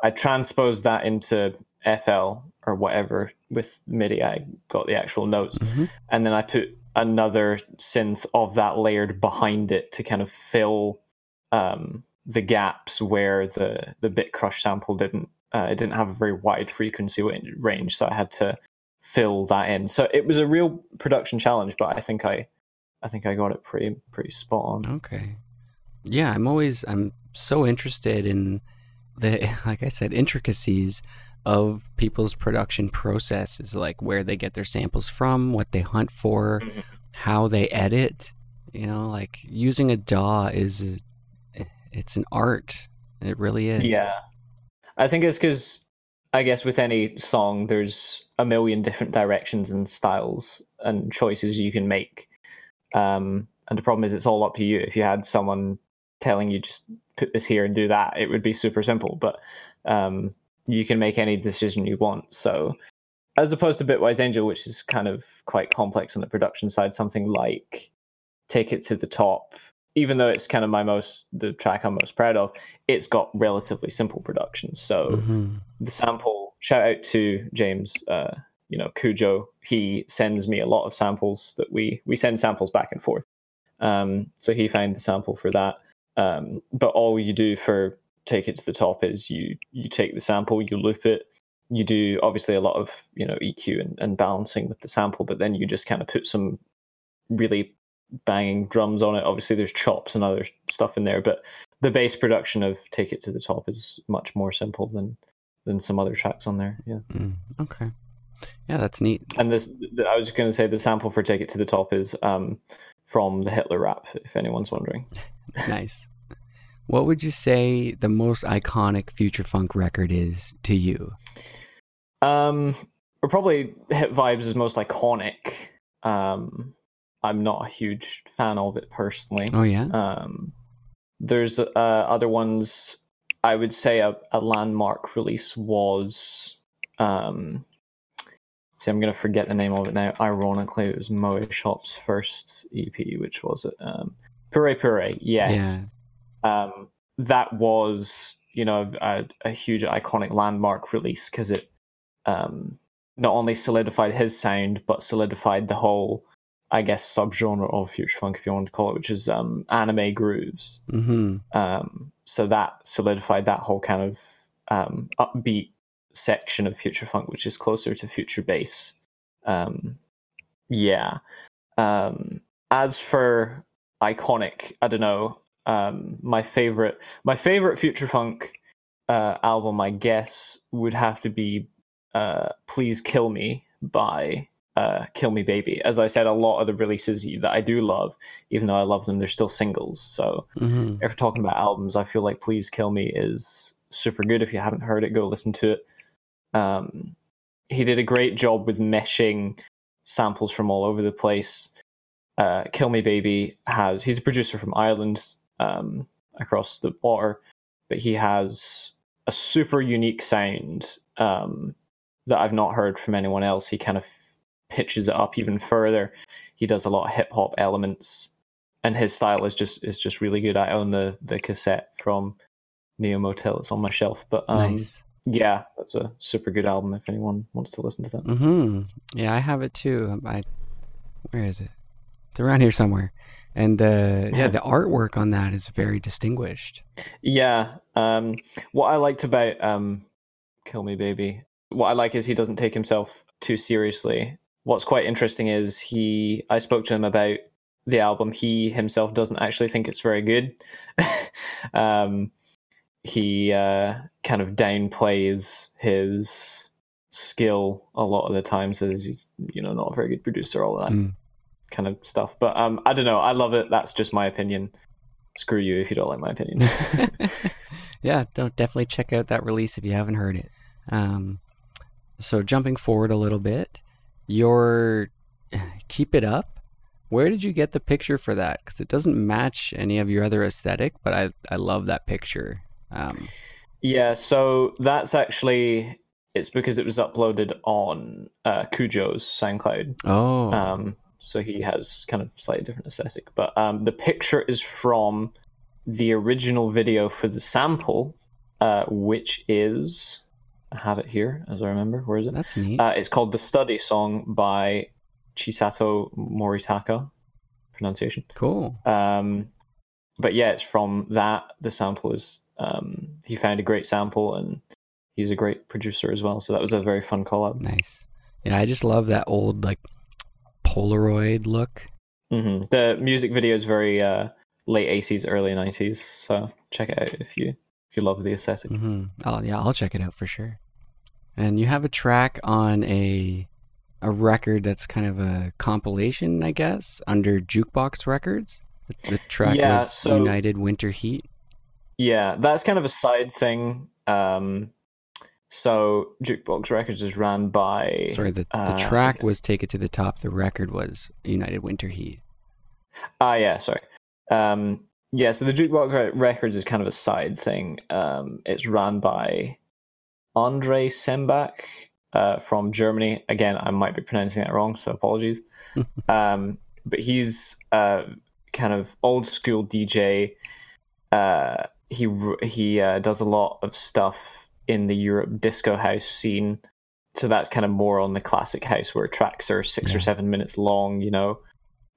I transposed that into FL or whatever with MIDI. I got the actual notes, Mhm. and then I put another synth of that layered behind it to kind of fill um, the gaps where the the bit crush sample didn't. Uh, it didn't have a very wide frequency range, so I had to fill that in. So it was a real production challenge, but I think I, I think I got it pretty pretty spot on. Okay. Yeah, I'm always I'm so interested in the like I said intricacies of people's production processes, like where they get their samples from, what they hunt for, Mhm. how they edit. You know, like using a DAW is it's an art. It really is. Yeah. I think it's because I guess with any song, there's a million different directions and styles and choices you can make. Um, and the problem is, it's all up to you. If you had someone telling you just put this here and do that, it would be super simple. But um, you can make any decision you want. So, as opposed to Bitwise Angel, which is kind of quite complex on the production side, something like Take It to the Top, even though it's kind of my most the track I'm most proud of, it's got relatively simple production. So Mhm. the sample shout out to James uh, you know Cujo he sends me a lot of samples that we we send samples back and forth um, so he found the sample for that um, but all you do for take it to the top is you you take the sample, you loop it, you do obviously a lot of you know EQ and, and balancing with the sample, but then you just kind of put some really banging drums on it. Obviously, there's chops and other stuff in there, but the bass production of "Take It to the Top" is much more simple than than some other tracks on there. Yeah. Mm, okay. Yeah, that's neat. And this, I was going to say, the sample for "Take It to the Top" is um, from the Hitler rap. If anyone's wondering. nice. What would you say the most iconic future funk record is to you? Um, or probably Hit Vibes is most iconic. Um, I'm not a huge fan of it personally. Oh yeah. Um, there's uh, other ones. I would say a, a landmark release was. Um, see, I'm gonna forget the name of it now. Ironically, it was Moe Shop's first EP, which was it? Um, Pure Pure. Yes. Yeah. Um, that was you know a, a huge iconic landmark release because it um, not only solidified his sound but solidified the whole I guess subgenre of future funk, if you want to call it, which is um, anime grooves. Mm-hmm. Um, so that solidified that whole kind of um, upbeat section of future funk, which is closer to future bass. Um, yeah. Um, as for iconic, I don't know. Um, my favorite, my favorite future funk uh, album, I guess, would have to be uh, "Please Kill Me" by uh, Kill Me Baby. As I said, a lot of the releases that I do love, even though I love them, they're still singles. So mm-hmm. if we're talking about albums, I feel like Please Kill Me is super good. If you haven't heard it, go listen to it. Um, he did a great job with meshing samples from all over the place. Uh, Kill Me Baby has, he's a producer from Ireland um, across the water, but he has a super unique sound um, that I've not heard from anyone else. He kind of pitches it up even further. He does a lot of hip hop elements, and his style is just is just really good. I own the the cassette from Neo Motel. It's on my shelf, but um, nice. yeah, that's a super good album. If anyone wants to listen to that, mm-hmm. yeah, I have it too. I where is it? It's around here somewhere. And uh, yeah, the artwork on that is very distinguished. Yeah. Um, what I liked about um, Kill Me Baby, what I like is he doesn't take himself too seriously what's quite interesting is he I spoke to him about the album. He himself doesn't actually think it's very good. um, he uh, kind of downplays his skill a lot of the time, says he's you know not a very good producer, all that mm. Kind of stuff. But um, I don't know. I love it. That's just my opinion. Screw you if you don't like my opinion. yeah, don't definitely check out that release if you haven't heard it. Um, so jumping forward a little bit, your keep it up where did you get the picture for that because it doesn't match any of your other aesthetic but i i love that picture um, yeah so that's actually it's because it was uploaded on uh, Kujo's SoundCloud. Oh, um, so he has kind of slightly different aesthetic. But um, the picture is from the original video for the sample, uh, which is I have it here as I remember. Where is it? That's neat. Uh, it's called "The Study Song" by Chisato Moritaka. Pronunciation. Cool. Um, but yeah, it's from that. The sample is um, he found a great sample, and he's a great producer as well. So that was a very fun collab. Nice. Yeah, I just love that old like Polaroid look. Mm-hmm. The music video is very uh, late eighties, early nineties. So check it out if you if you love the aesthetic. Mm-hmm. Oh yeah, I'll check it out for sure. And you have a track on a a record that's kind of a compilation, I guess, under Jukebox Records. The, the track Yeah, was so- United Winter Heat. Yeah, that's kind of a side thing. Um, so Jukebox Records is ran by Sorry, the, the uh, track was Take It to the Top. The record was United Winter Heat. Ah, yeah, sorry. Um, yeah, so the Jukebox Records is kind of a side thing. Um, it's run by Andre Sembach uh, from Germany. Again, I might be pronouncing that wrong, so apologies. um, but he's uh, kind of old school DJ. Uh, he he uh, does a lot of stuff in the Europe disco house scene. So that's kind of more on the classic house where tracks are six or seven minutes long, you know,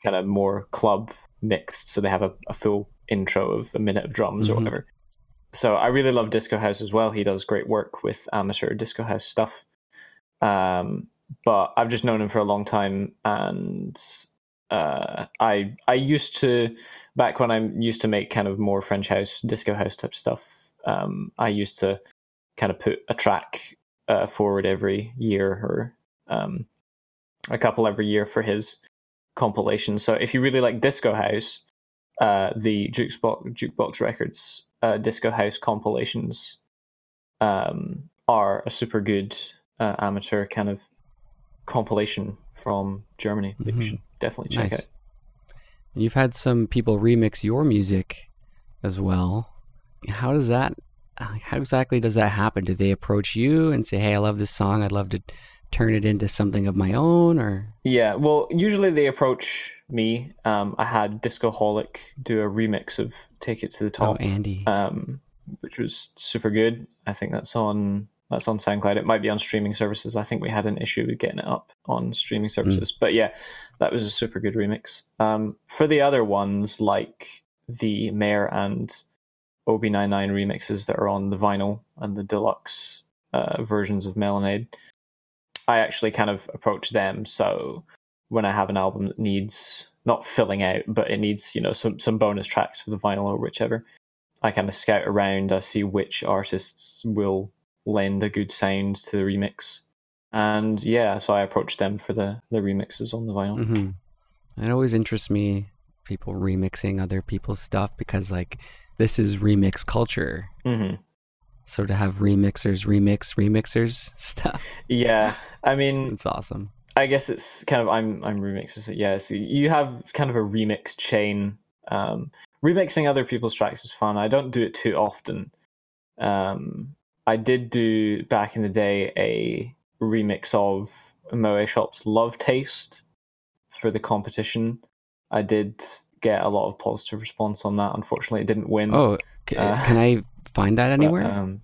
kind of more club mixed. So they have a, a full intro of a minute of drums or Mhm. whatever. so I really love Disco House as well. He does great work with amateur Disco House stuff. Um, but I've just known him for a long time, and uh, I I used to back when I used to make kind of more French house, disco house type stuff. Um, I used to kind of put a track uh, forward every year or um, a couple every year for his compilation. So if you really like disco house, uh, the jukebox jukebox records uh, disco house compilations um, are a super good uh, amateur kind of compilation from Germany. Mm-hmm. You should definitely check nice. out. You've had some people remix your music as well. How does that? How exactly does that happen? Do they approach you and say, "Hey, I love this song. I'd love to turn it into something of my own or? Yeah well usually they approach me. Um, i had discoholic do a remix of take it to the top oh, andy. um, which was super good. I think that's on that's on soundcloud. It might be on streaming services. I think we had an issue with getting it up on streaming services. Mm. but yeah that was a super good remix. Um, for the other ones like the mayor and ob99 remixes that are on the vinyl and the deluxe uh, versions of Melonade I actually kind of approach them. So when I have an album that needs not filling out, but it needs you know some some bonus tracks for the vinyl or whichever, I kind of scout around. I see which artists will lend a good sound to the remix, and yeah, so I approach them for the the remixes on the vinyl. Mm-hmm. It always interests me people remixing other people's stuff because like this is remix culture. Mm-hmm. So to have remixers, remix, remixers stuff. Yeah, I mean, it's, it's awesome. I guess it's kind of I'm I'm remixing. So yeah, so you have kind of a remix chain. Um, remixing other people's tracks is fun. I don't do it too often. Um, I did do back in the day a remix of Moe Shop's Love Taste for the competition. I did get a lot of positive response on that. Unfortunately, it didn't win. Oh, c- uh, can I find that anywhere? But, um,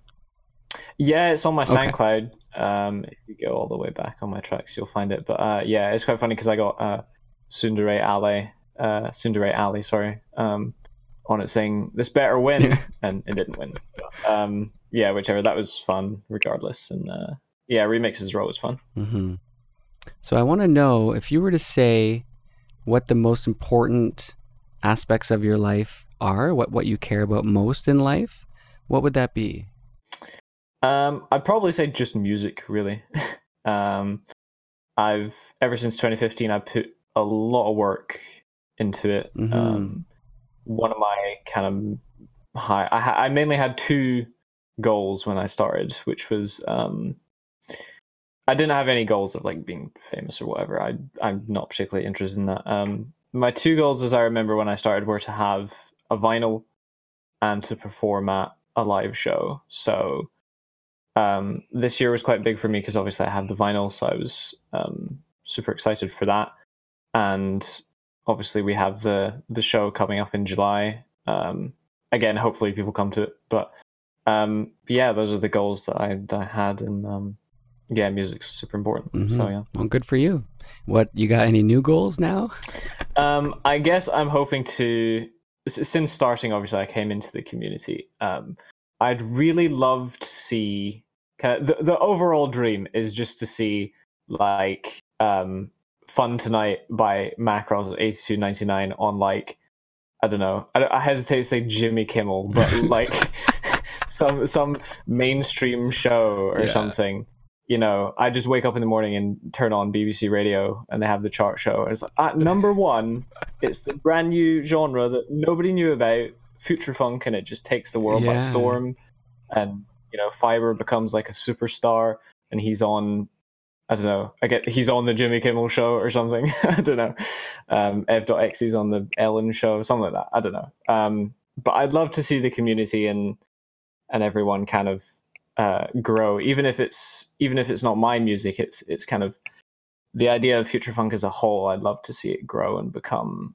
yeah, it's on my okay. SoundCloud. Um, if you go all the way back on my tracks, you'll find it. But uh, yeah, it's quite funny because I got uh, Sundere Ali, uh, Sundere Ali, sorry, um, on it saying this better win, and it didn't win. But, um, yeah, whichever. That was fun, regardless. And uh, yeah, remixes are always fun. Mm-hmm. So I want to know if you were to say what the most important aspects of your life are, what what you care about most in life, what would that be? Um, I'd probably say just music, really. um, I've ever since 2015, I put a lot of work into it. Mm-hmm. Um, one of my kind of high, I, I, mainly had two goals when I started, which was um, I didn't have any goals of like being famous or whatever. I I'm not particularly interested in that. Um, my two goals, as I remember when I started, were to have a vinyl and to perform at a live show. So um, this year was quite big for me because obviously I had the vinyl, so I was um, super excited for that. And obviously we have the the show coming up in July. Um, again, hopefully people come to it. But um, yeah, those are the goals that I, that I had, and um, yeah, music's super important. Mm-hmm. So yeah, well, good for you. What you got? Any new goals now? um, I guess I'm hoping to. Since starting, obviously, I came into the community. Um, I'd really love to see kind of the, the overall dream is just to see like um fun tonight by Macross at 82.99 on like i don't know I, I hesitate to say jimmy kimmel but like some some mainstream show or yeah. something you know i just wake up in the morning and turn on bbc radio and they have the chart show and it's like at number one it's the brand new genre that nobody knew about future funk and it just takes the world yeah. by storm and you know, Fiber becomes like a superstar and he's on I don't know. I get he's on the Jimmy Kimmel show or something. I don't know. Um, Ev.exe on the Ellen show, something like that. I don't know. Um, but I'd love to see the community and and everyone kind of uh, grow, even if it's even if it's not my music. It's it's kind of the idea of future funk as a whole. I'd love to see it grow and become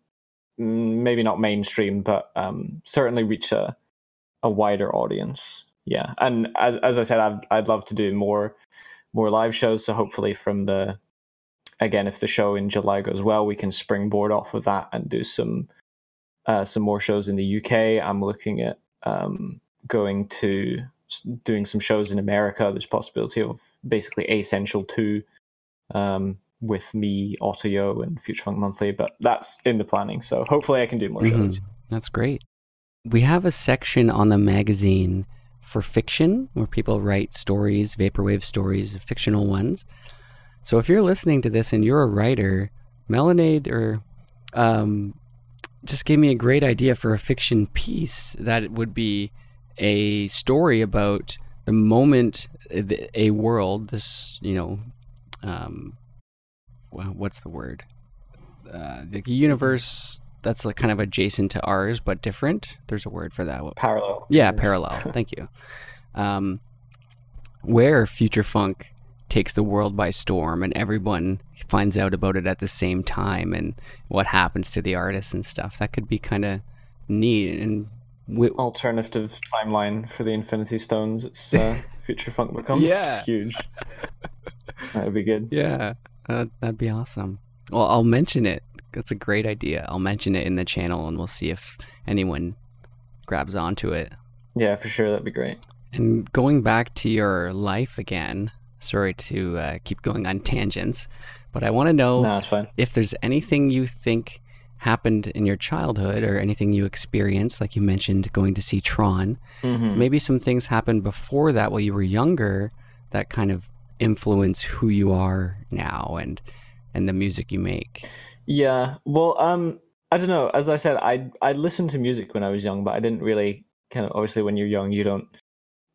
mm, maybe not mainstream, but um, certainly reach a a wider audience yeah, and as as I said, I'd I'd love to do more more live shows. So hopefully, from the again, if the show in July goes well, we can springboard off of that and do some uh, some more shows in the UK. I'm looking at um, going to doing some shows in America. There's possibility of basically Essential 2 um, with me, Otto and Future Funk Monthly, but that's in the planning. So hopefully I can do more mm-hmm. shows. That's great. We have a section on the magazine for fiction where people write stories, vaporwave stories, fictional ones. So if you're listening to this and you're a writer, Melonade or um, just gave me a great idea for a fiction piece that would be a story about the moment a world, this, you know, um, well, what's the word? Uh, the universe that's like kind of adjacent to ours but different. There's a word for that. Parallel. Yeah, parallel. Thank you. Um, where Future Funk takes the world by storm and everyone finds out about it at the same time and what happens to the artists and stuff. That could be kind of neat and we- alternative timeline for the Infinity Stones. It's uh, Future Funk becomes yeah. huge. that would be good. Yeah, uh, that'd be awesome. Well, I'll mention it. That's a great idea. I'll mention it in the channel, and we'll see if anyone grabs onto it. Yeah, for sure. That'd be great. And going back to your life again, sorry to uh, keep going on tangents, but I want to know no, if there's anything you think happened in your childhood or anything you experienced, like you mentioned going to see Tron. Mm-hmm. Maybe some things happened before that while you were younger that kind of influence who you are now and and the music you make. Yeah. Well, um I don't know. As I said, I I listened to music when I was young, but I didn't really kind of obviously when you're young you don't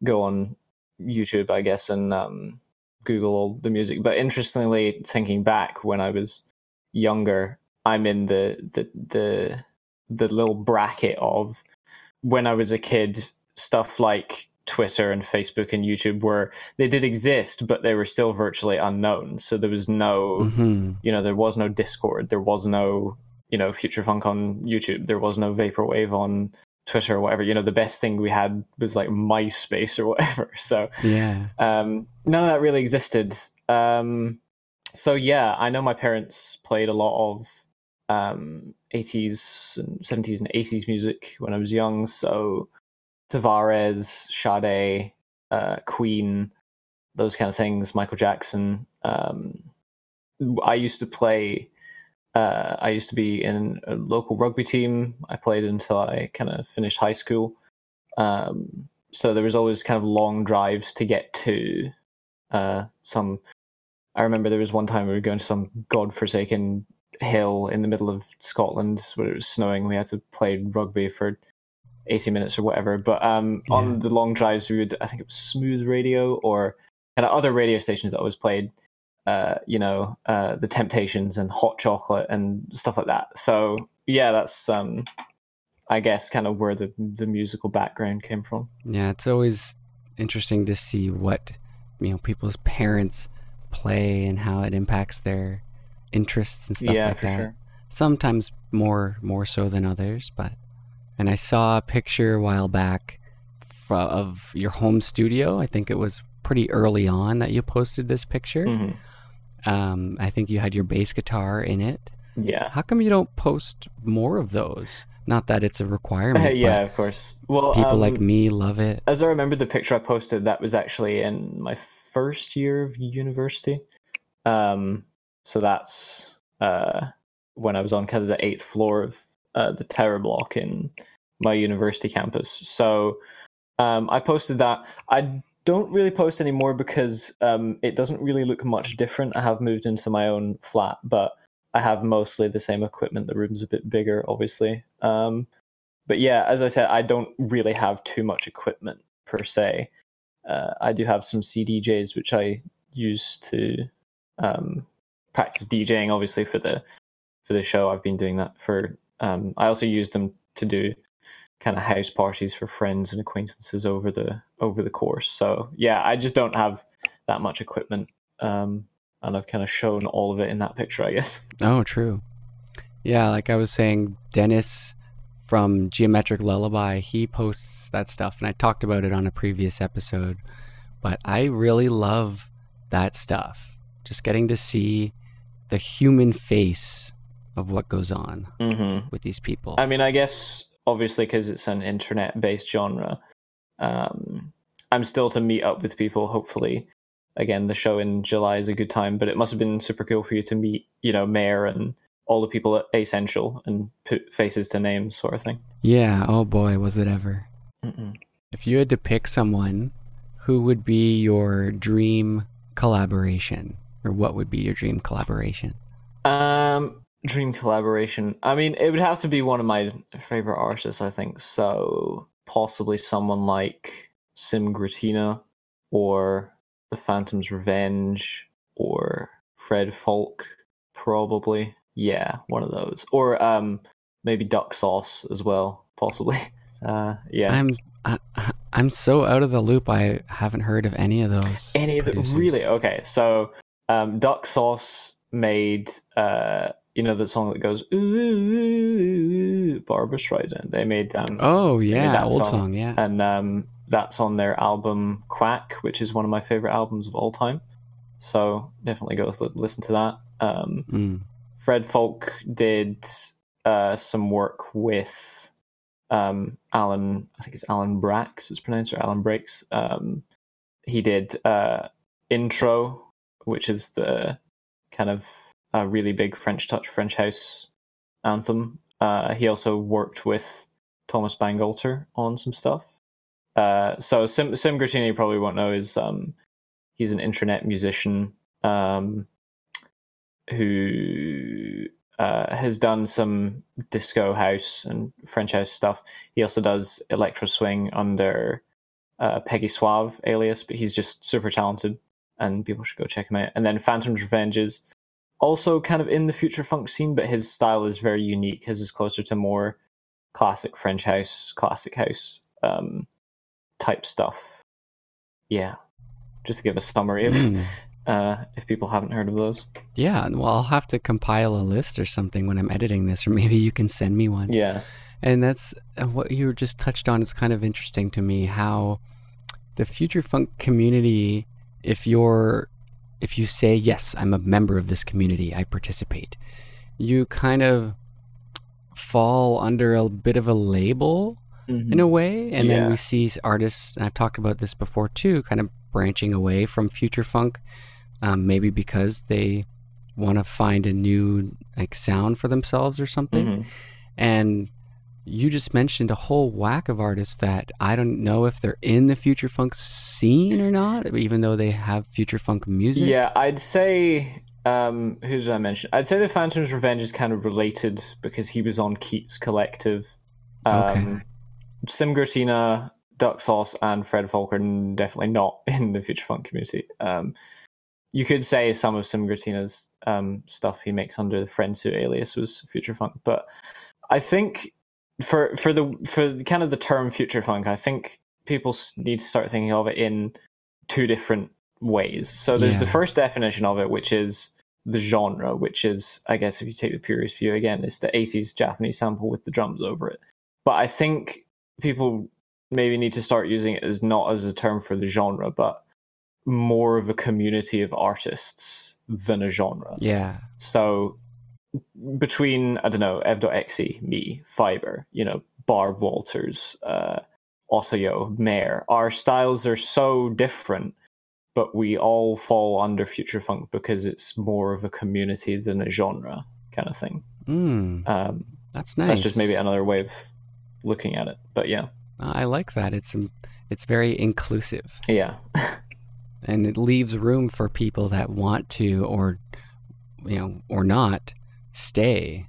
go on YouTube, I guess, and um Google all the music. But interestingly, thinking back when I was younger, I'm in the the the the little bracket of when I was a kid, stuff like Twitter and Facebook and YouTube were they did exist, but they were still virtually unknown. So there was no, mm-hmm. you know, there was no Discord, there was no, you know, Future Funk on YouTube, there was no Vaporwave on Twitter or whatever. You know, the best thing we had was like MySpace or whatever. So yeah, um, none of that really existed. Um, so yeah, I know my parents played a lot of um, 80s and 70s and 80s music when I was young. So Tavares, Sade, uh, Queen, those kind of things, Michael Jackson. Um, I used to play. Uh, I used to be in a local rugby team. I played until I kind of finished high school. Um, so there was always kind of long drives to get to uh, some. I remember there was one time we were going to some godforsaken hill in the middle of Scotland where it was snowing. We had to play rugby for 80 minutes or whatever. But um, yeah. on the long drives, we would, I think it was Smooth Radio or kind of other radio stations that always played, uh, you know, uh, The Temptations and Hot Chocolate and stuff like that. So, yeah, that's, um, I guess, kind of where the, the musical background came from. Yeah, it's always interesting to see what, you know, people's parents play and how it impacts their interests and stuff yeah, like that. Sure. Sometimes more more so than others, but and I saw a picture a while back of your home studio. I think it was pretty early on that you posted this picture. Mm-hmm. Um, I think you had your bass guitar in it. Yeah. How come you don't post more of those? Not that it's a requirement. yeah, of course. Well, people um, like me love it. As I remember the picture I posted, that was actually in my first year of university. Um, so that's uh, when I was on kind of the eighth floor of uh, the Terror Block in my university campus. So um, I posted that. I don't really post anymore because um, it doesn't really look much different. I have moved into my own flat, but I have mostly the same equipment. The room's a bit bigger, obviously. Um, but yeah, as I said, I don't really have too much equipment per se. Uh, I do have some CDJs which I use to um, practice DJing, obviously for the for the show. I've been doing that for um, I also use them to do kind of house parties for friends and acquaintances over the over the course. So yeah, I just don't have that much equipment, um, and I've kind of shown all of it in that picture, I guess. Oh, true. Yeah, like I was saying, Dennis from Geometric Lullaby, he posts that stuff, and I talked about it on a previous episode. But I really love that stuff. Just getting to see the human face of what goes on mm-hmm. with these people. I mean, I guess obviously because it's an internet based genre, Um, I'm still to meet up with people. Hopefully, again, the show in July is a good time. But it must have been super cool for you to meet, you know, Mayor and all the people at Essential and put faces to names, sort of thing. Yeah. Oh boy, was it ever. Mm-mm. If you had to pick someone, who would be your dream collaboration? Or what would be your dream collaboration? Um, dream collaboration. I mean, it would have to be one of my favorite artists. I think so. Possibly someone like Sim Gretina or The Phantom's Revenge or Fred Falke. Probably, yeah, one of those. Or um, maybe Duck Sauce as well. Possibly. Uh, yeah. I'm I, I'm so out of the loop. I haven't heard of any of those. Any of the producers. really okay. So, um, Duck Sauce made uh, you know, the song that goes ooh, Barbra Streisand. They made um, Oh made yeah, that old song. song. Yeah. and um, that's on their album Quack, which is one of my favorite albums of all time. So definitely go listen to that. Um, Mm. Fred Falke did uh, some work with um, Alan. I think it's Alan Braxe. It's pronounced or Alan Breaks. Um, he did uh, intro, which is the kind of uh, really big French touch French house anthem. Uh, he also worked with Thomas Bangalter on some stuff. Uh, so Sim Sim Gretina probably won't know is um, he's an internet musician um, who uh, has done some disco house and French house stuff. He also does electro swing under uh, Peggy Suave alias, but he's just super talented and people should go check him out. And then Phantom's Revenge is also kind of in the future funk scene, but his style is very unique. His is closer to more classic French house, classic house um, type stuff. Yeah, just to give a summary of Mm. uh, if people haven't heard of those. Yeah, well, I'll have to compile a list or something when I'm editing this, or maybe you can send me one. Yeah, And that's uh, what you just touched on. Is kind of interesting to me how the future funk community, if you're, if you say yes, I'm a member of this community, I participate, you kind of fall under a bit of a label in a way. And then we see artists, and I've talked about this before too, kind of branching away from future funk, um, maybe because they want to find a new like sound for themselves or something. Mhm. And you just mentioned a whole whack of artists that I don't know if they're in the future funk scene or not, even though they have future funk music. Yeah, I'd say. Um, who did I mention? I'd say the Phantom's Revenge is kind of related because he was on Keats Collective. Um, Okay. Sim Gretina, Duck Sauce, and Fred Falke definitely not in the future funk community. Um, you could say some of Sim Gretina's um, stuff he makes under the Friendsuit alias was future funk, but I think for for the for kind of the term future funk, I think people need to start thinking of it in two different ways. So there's the first definition of it, which is the genre, which is, I guess, if you take the purist view again, it's the 80s Japanese sample with the drums over it. But I think people maybe need to start using it as not as a term for the genre, but more of a community of artists than a genre. Yeah. So between I don't know Ev.exe, me, Fiber, you know, Barb Walters, uh, Osayo, Mayor, our styles are so different, but we all fall under future funk because it's more of a community than a genre kind of thing. Mm, Um, that's nice. That's just maybe another way of looking at it. But yeah, I like that. It's um, it's very inclusive, yeah, and it leaves room for people that want to or you know or not stay.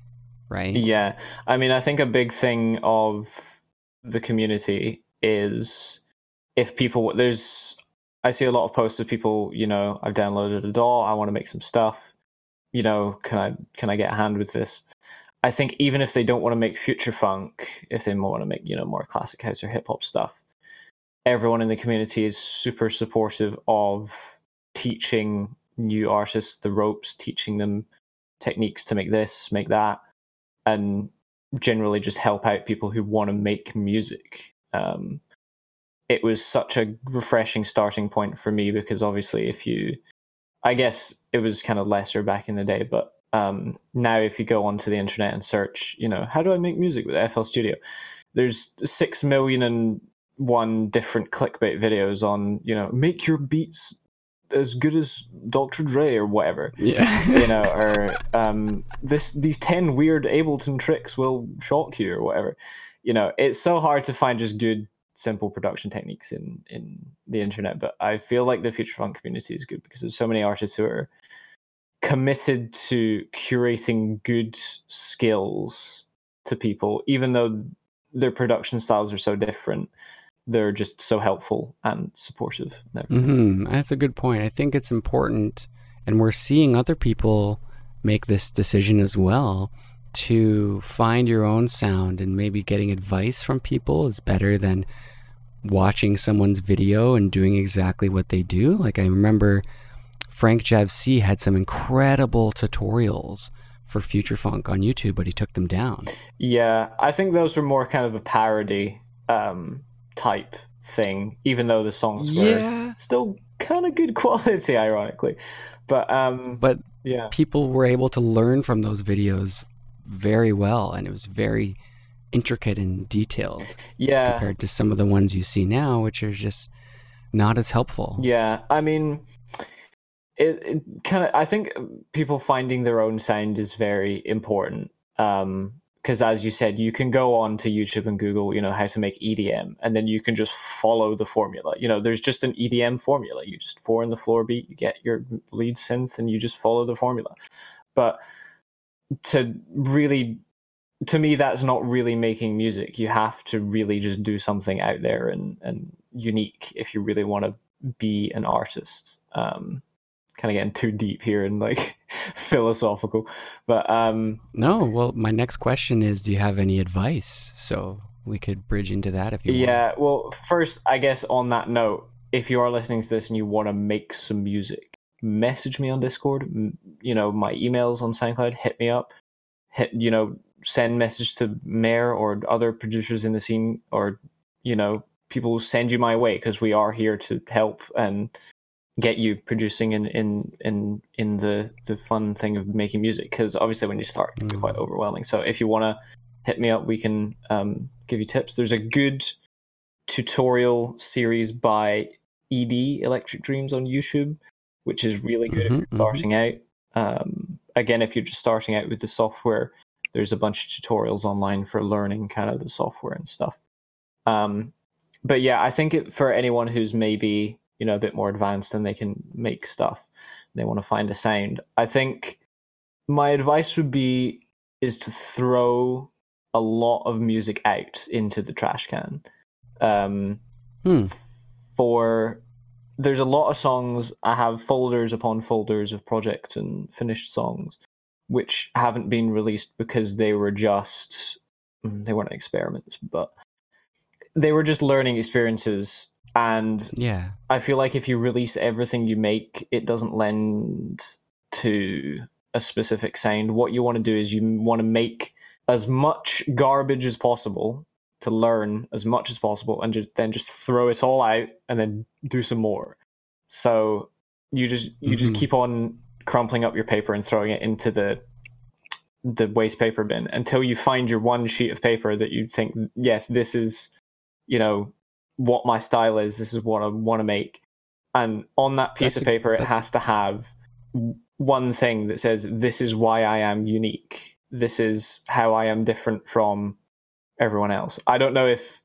Right. Yeah, I mean, I think a big thing of the community is if people there's I see a lot of posts of people, you know, I've downloaded a DAW, I want to make some stuff, you know, can I can I get a hand with this? I think even if they don't want to make future funk, if they want to make, you know, more classic house or hip hop stuff, everyone in the community is super supportive of teaching new artists the ropes, teaching them techniques to make this, make that and generally just help out people who want to make music. Um, it was such a refreshing starting point for me because obviously, if you, I guess it was kind of lesser back in the day, but um, now if you go onto the internet and search, you know, how do I make music with FL Studio? There's six million and one different clickbait videos on you know make your beats as good as Dr. Dre or whatever. Yeah. you know, or um, this these ten weird Ableton tricks will shock you or whatever. You know, it's so hard to find just good, simple production techniques in in the internet. But I feel like the future funk community is good because there's so many artists who are committed to curating good skills to people, even though their production styles are so different they're just so helpful and supportive. And mm-hmm. That's a good point. I think it's important, and we're seeing other people make this decision as well to find your own sound and maybe getting advice from people is better than watching someone's video and doing exactly what they do. Like I remember Frank Javcee had some incredible tutorials for Future Funk on YouTube, but he took them down. Yeah, I think those were more kind of a parody um, type thing, even though the songs were yeah. still kind of good quality, ironically. But um, but yeah, people were able to learn from those videos very well, and it was very intricate and detailed. Yeah, compared to some of the ones you see now, which are just not as helpful. Yeah, I mean. It, it kind of i think people finding their own sound is very important um, because as you said you can go on to youtube and google you know how to make edm and then you can just follow the formula. You know there's just an edm formula. You just four in the floor beat you get your lead synth and you just follow the formula. But to really to me that's not really making music. You have to really just do something out there and and unique if you really want to be an artist. Um kind of getting too deep here and like philosophical but um no well my next question is do you have any advice so we could bridge into that if you yeah want. well first i guess on that note if you are listening to this and you want to make some music message me on discord you know my emails on soundcloud hit me up hit you know send message to mayor or other producers in the scene or you know people send you my way because we are here to help and get you producing in in in in the the fun thing of making music because obviously when you start it's quite mm. overwhelming so if you want to hit me up we can um, give you tips there's a good tutorial series by ed electric dreams on youtube which is really good mm-hmm, starting mm-hmm. out um, again if you're just starting out with the software there's a bunch of tutorials online for learning kind of the software and stuff um, but yeah i think it, for anyone who's maybe you know a bit more advanced and they can make stuff. They want to find a sound. I think my advice would be is to throw a lot of music out into the trash can. Um, hmm. for there's a lot of songs i have folders upon folders of projects and finished songs which haven't been released because they were just mm, they weren't experiments but they were just learning experiences and yeah, I feel like if you release everything you make, it doesn't lend to a specific sound. What you want to do is you want to make as much garbage as possible to learn as much as possible and just then just throw it all out and then do some more. So you just you mm-hmm. just keep on crumpling up your paper and throwing it into the the waste paper bin until you find your one sheet of paper that you think yes this is you know what my style is. This is what I want to make. And on that piece that's of paper, a, it has to have one thing that says, This is why I am unique. This is how I am different from everyone else. I don't know if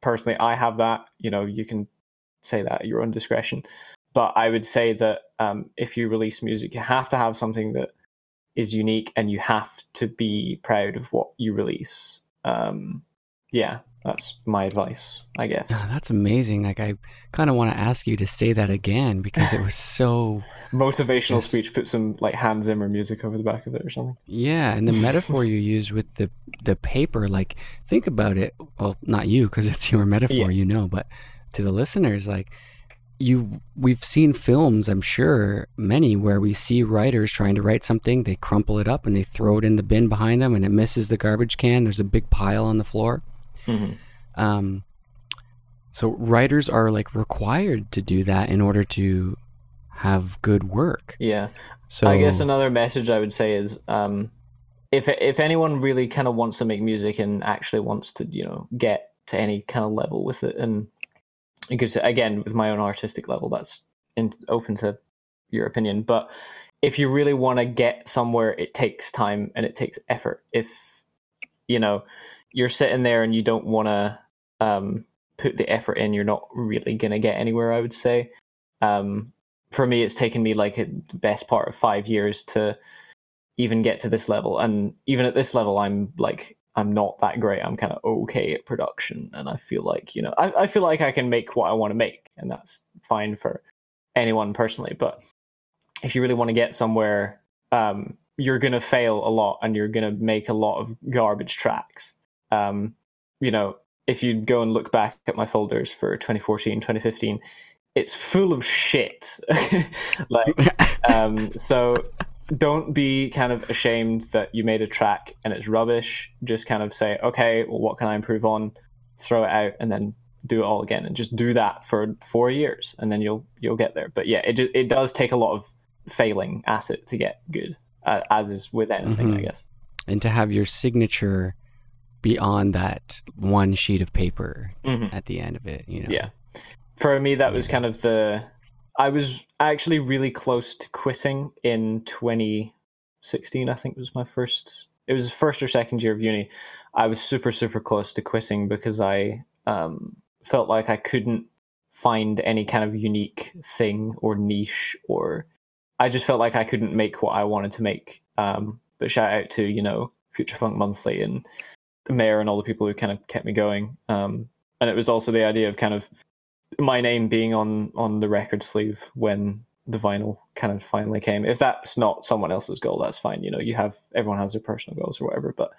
personally I have that. You know, you can say that at your own discretion. But I would say that um, if you release music, you have to have something that is unique and you have to be proud of what you release. Um, yeah, that's my advice, I guess. That's amazing. Like I kind of want to ask you to say that again because it was so motivational just... speech. Put some like Hans Zimmer music over the back of it or something. Yeah, and the metaphor you used with the the paper, like think about it. Well, not you because it's your metaphor, yeah. you know, but to the listeners, like you we've seen films i'm sure many where we see writers trying to write something they crumple it up and they throw it in the bin behind them and it misses the garbage can there's a big pile on the floor Mm-hmm. Um, so writers are like required to do that in order to have good work. Yeah. So I guess another message I would say is um, if if anyone really kind of wants to make music and actually wants to you know get to any kind of level with it, and could again with my own artistic level, that's in, open to your opinion. But if you really want to get somewhere, it takes time and it takes effort. If you know you're sitting there and you don't want to um, put the effort in, you're not really gonna get anywhere. I would say. Um, for me, it's taken me like the best part of five years to even get to this level, and even at this level, I'm like I'm not that great. I'm kind of okay at production, and I feel like you know I, I feel like I can make what I want to make, and that's fine for anyone personally. But if you really want to get somewhere, um, you're gonna fail a lot, and you're gonna make a lot of garbage tracks. Um, you know, if you go and look back at my folders for 2014, 2015, it's full of shit. like, um, so don't be kind of ashamed that you made a track and it's rubbish. Just kind of say, okay, well, what can I improve on? Throw it out and then do it all again, and just do that for four years, and then you'll you'll get there. But yeah, it it does take a lot of failing at it to get good, uh, as is with anything, mm-hmm. I guess. And to have your signature beyond that one sheet of paper mm-hmm. at the end of it, you know. Yeah. For me, that was kind of the I was actually really close to quitting in 2016. I think was my first. It was first or second year of uni. I was super super close to quitting because I um, felt like I couldn't find any kind of unique thing or niche or I just felt like I couldn't make what I wanted to make. Um, but shout out to you know Future Funk Monthly and the mayor and all the people who kind of kept me going. Um, and it was also the idea of kind of my name being on on the record sleeve when the vinyl kind of finally came. If that's not someone else's goal, that's fine. You know, you have everyone has their personal goals or whatever. But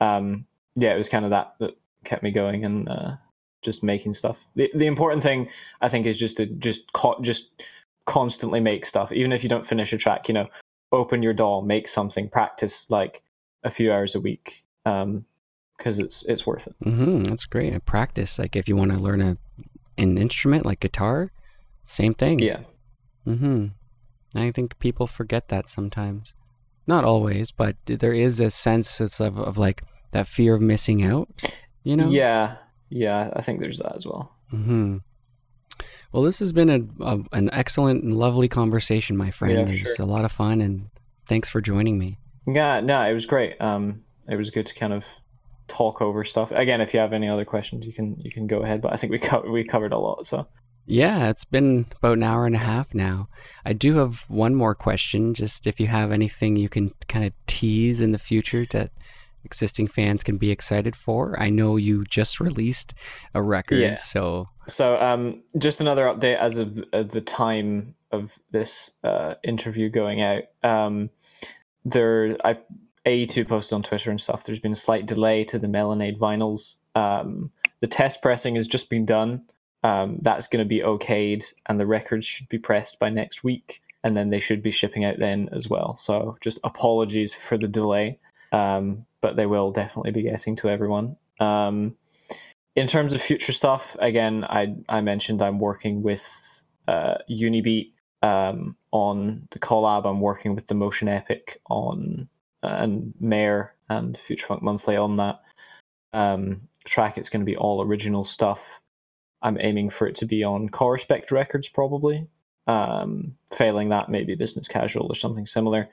um, yeah, it was kind of that that kept me going and uh, just making stuff. The the important thing I think is just to just co- just constantly make stuff, even if you don't finish a track. You know, open your DAW, make something, practice like a few hours a week. Um, because it's it's worth it. Mm-hmm, that's great. And practice, like if you want to learn a an instrument like guitar, same thing. Yeah. Mm-hmm. I think people forget that sometimes. Not always, but there is a sense of, of like that fear of missing out, you know? Yeah. Yeah, I think there's that as well. Mm-hmm. Well, this has been a, a, an excellent and lovely conversation, my friend. Yeah, it's sure. a lot of fun, and thanks for joining me. Yeah, no, it was great. Um, it was good to kind of talk over stuff. Again, if you have any other questions, you can you can go ahead. But I think we co- we covered a lot. So yeah, it's been about an hour and a half now. I do have one more question. Just if you have anything you can kind of tease in the future that existing fans can be excited for. I know you just released a record, yeah. so so um, just another update as of the time of this uh, interview going out. Um, there, I AE2 posted on Twitter and stuff, there's been a slight delay to the Melonade vinyls. Um, the test pressing has just been done. Um, that's going to be okayed, and the records should be pressed by next week, and then they should be shipping out then as well. So just apologies for the delay, um, but they will definitely be getting to everyone. Um, in terms of future stuff, again, I I mentioned I'm working with uh, Unibeat um, on the collab. I'm working with the Motion Epic on and Mayor and Future Funk Monthly on that um, track. It's going to be all original stuff. I'm aiming for it to be on Corespect Records, probably. Um, failing that, maybe Business Casual or something similar.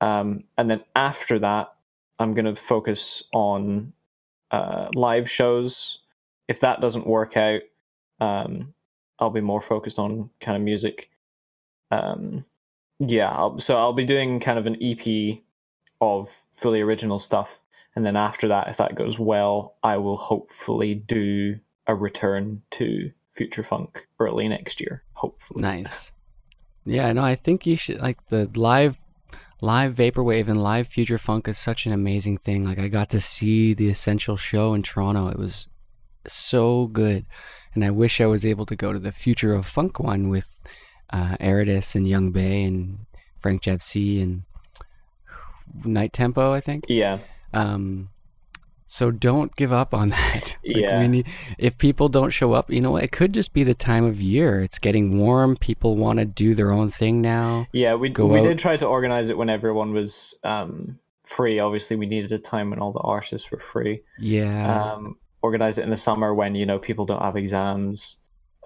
Um, and then after that, I'm going to focus on uh, live shows. If that doesn't work out, um, I'll be more focused on kind of music. Um, yeah, I'll, so I'll be doing kind of an EP of fully original stuff. And then after that, if that goes well, I will hopefully do a return to Future Funk early next year. Hopefully. Nice. Yeah, no, I think you should like the live live vaporwave and live future funk is such an amazing thing. Like I got to see the Essential show in Toronto. It was so good. And I wish I was able to go to the Future of Funk one with uh, Aridus and Yung Bae and Frank Javcee and night tempo, I think. Yeah. Um, so don't give up on that. like yeah. Need, if people don't show up, you know, it could just be the time of year. It's getting warm. People want to do their own thing now. Yeah, we we out. did try to organize it when everyone was um, free. Obviously, we needed a time when all the artists were free. Yeah. Um, organize it in the summer when you know people don't have exams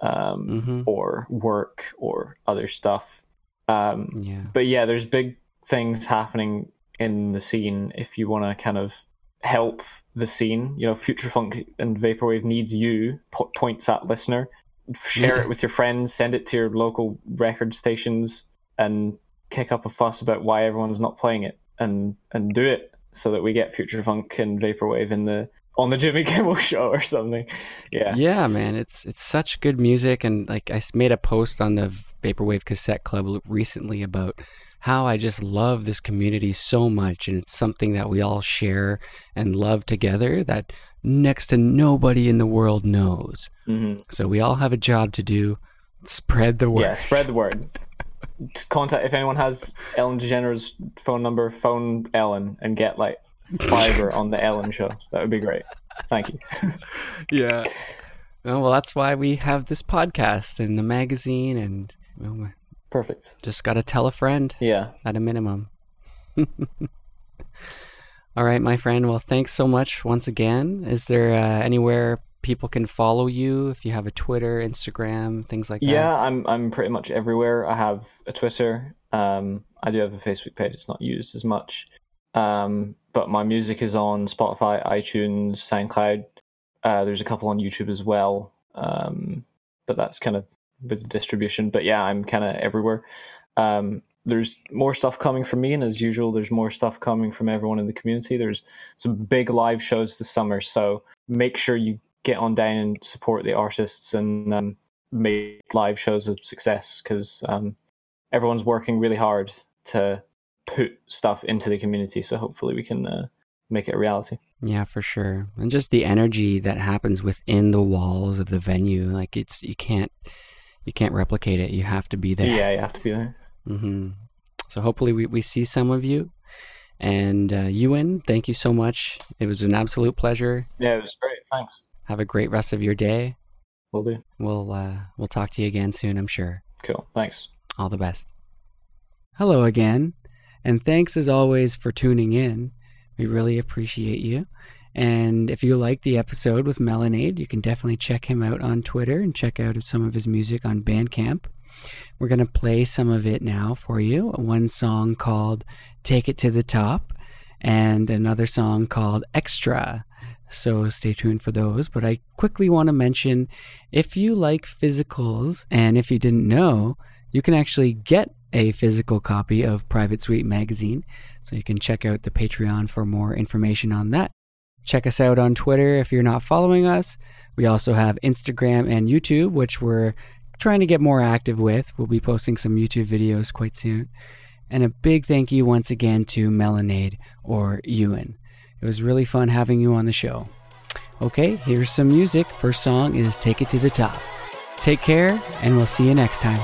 um, Mm-hmm. or work or other stuff. Um, Yeah. but yeah, there's big things happening in the scene. If you want to kind of help the scene, you know, Future Funk and Vaporwave needs you. Po- points at listener. Share it with your friends. Send it to your local record stations, and kick up a fuss about why everyone's not playing it, and and do it so that we get Future Funk and Vaporwave in the on the Jimmy Kimmel show or something. Yeah. Yeah, man, it's it's such good music, and like I made a post on the Vaporwave Cassette Club recently about how I just love this community so much, and it's something that we all share and love together that next to nobody in the world knows. hmm So we all have a job to do. Spread the word. Yeah, spread the word. Contact if anyone has Ellen DeGeneres' phone number, phone Ellen and get like fiber on the Ellen show. That would be great. Thank you. yeah. Oh, well, that's why we have this podcast and the magazine, and Perfect. just got to tell a friend. Yeah. at a minimum. All right, my friend. Well, thanks so much once again. Is there uh, anywhere people can follow you if you have a Twitter, Instagram, things like that? Yeah, I'm I'm pretty much everywhere. I have a Twitter. Um, I do have a Facebook page. It's not used as much. Um, but my music is on Spotify, iTunes, SoundCloud. Uh, there's a couple on YouTube as well. Um, but that's kind of with the distribution. But yeah, I'm kind of everywhere. Um, there's more stuff coming from me, and as usual, there's more stuff coming from everyone in the community. There's some big live shows this summer, so make sure you get on down and support the artists and um, make live shows a success because um, everyone's working really hard to put stuff into the community. So hopefully we can uh, make it a reality. Yeah, for sure. And just the energy that happens within the walls of the venue, like it's you can't you can't replicate it. You have to be there. Yeah, you have to be there. hmm So hopefully we, we see some of you. And uh, Ewan, thank you so much. It was an absolute pleasure. Yeah, it was great. Thanks. Have a great rest of your day. Will do. We'll uh, we'll talk to you again soon, I'm sure. Cool. Thanks. All the best. Hello again, and thanks as always for tuning in. We really appreciate you. And if you like the episode with Melonade, you can definitely check him out on Twitter and check out some of his music on Bandcamp. We're going to play some of it now for you. One song called Take It to the Top, and another song called Extra. So stay tuned for those. But I quickly want to mention if you like physicals, and if you didn't know, you can actually get a physical copy of Private Suite magazine. So you can check out the Patreon for more information on that. Check us out on Twitter if you're not following us. We also have Instagram and YouTube, which we're trying to get more active with. We'll be posting some YouTube videos quite soon. And a big thank you once again to Melonade or Ewan. It was really fun having you on the show. Okay, here's some music. First song is Take It to the Top. Take care, and we'll see you next time.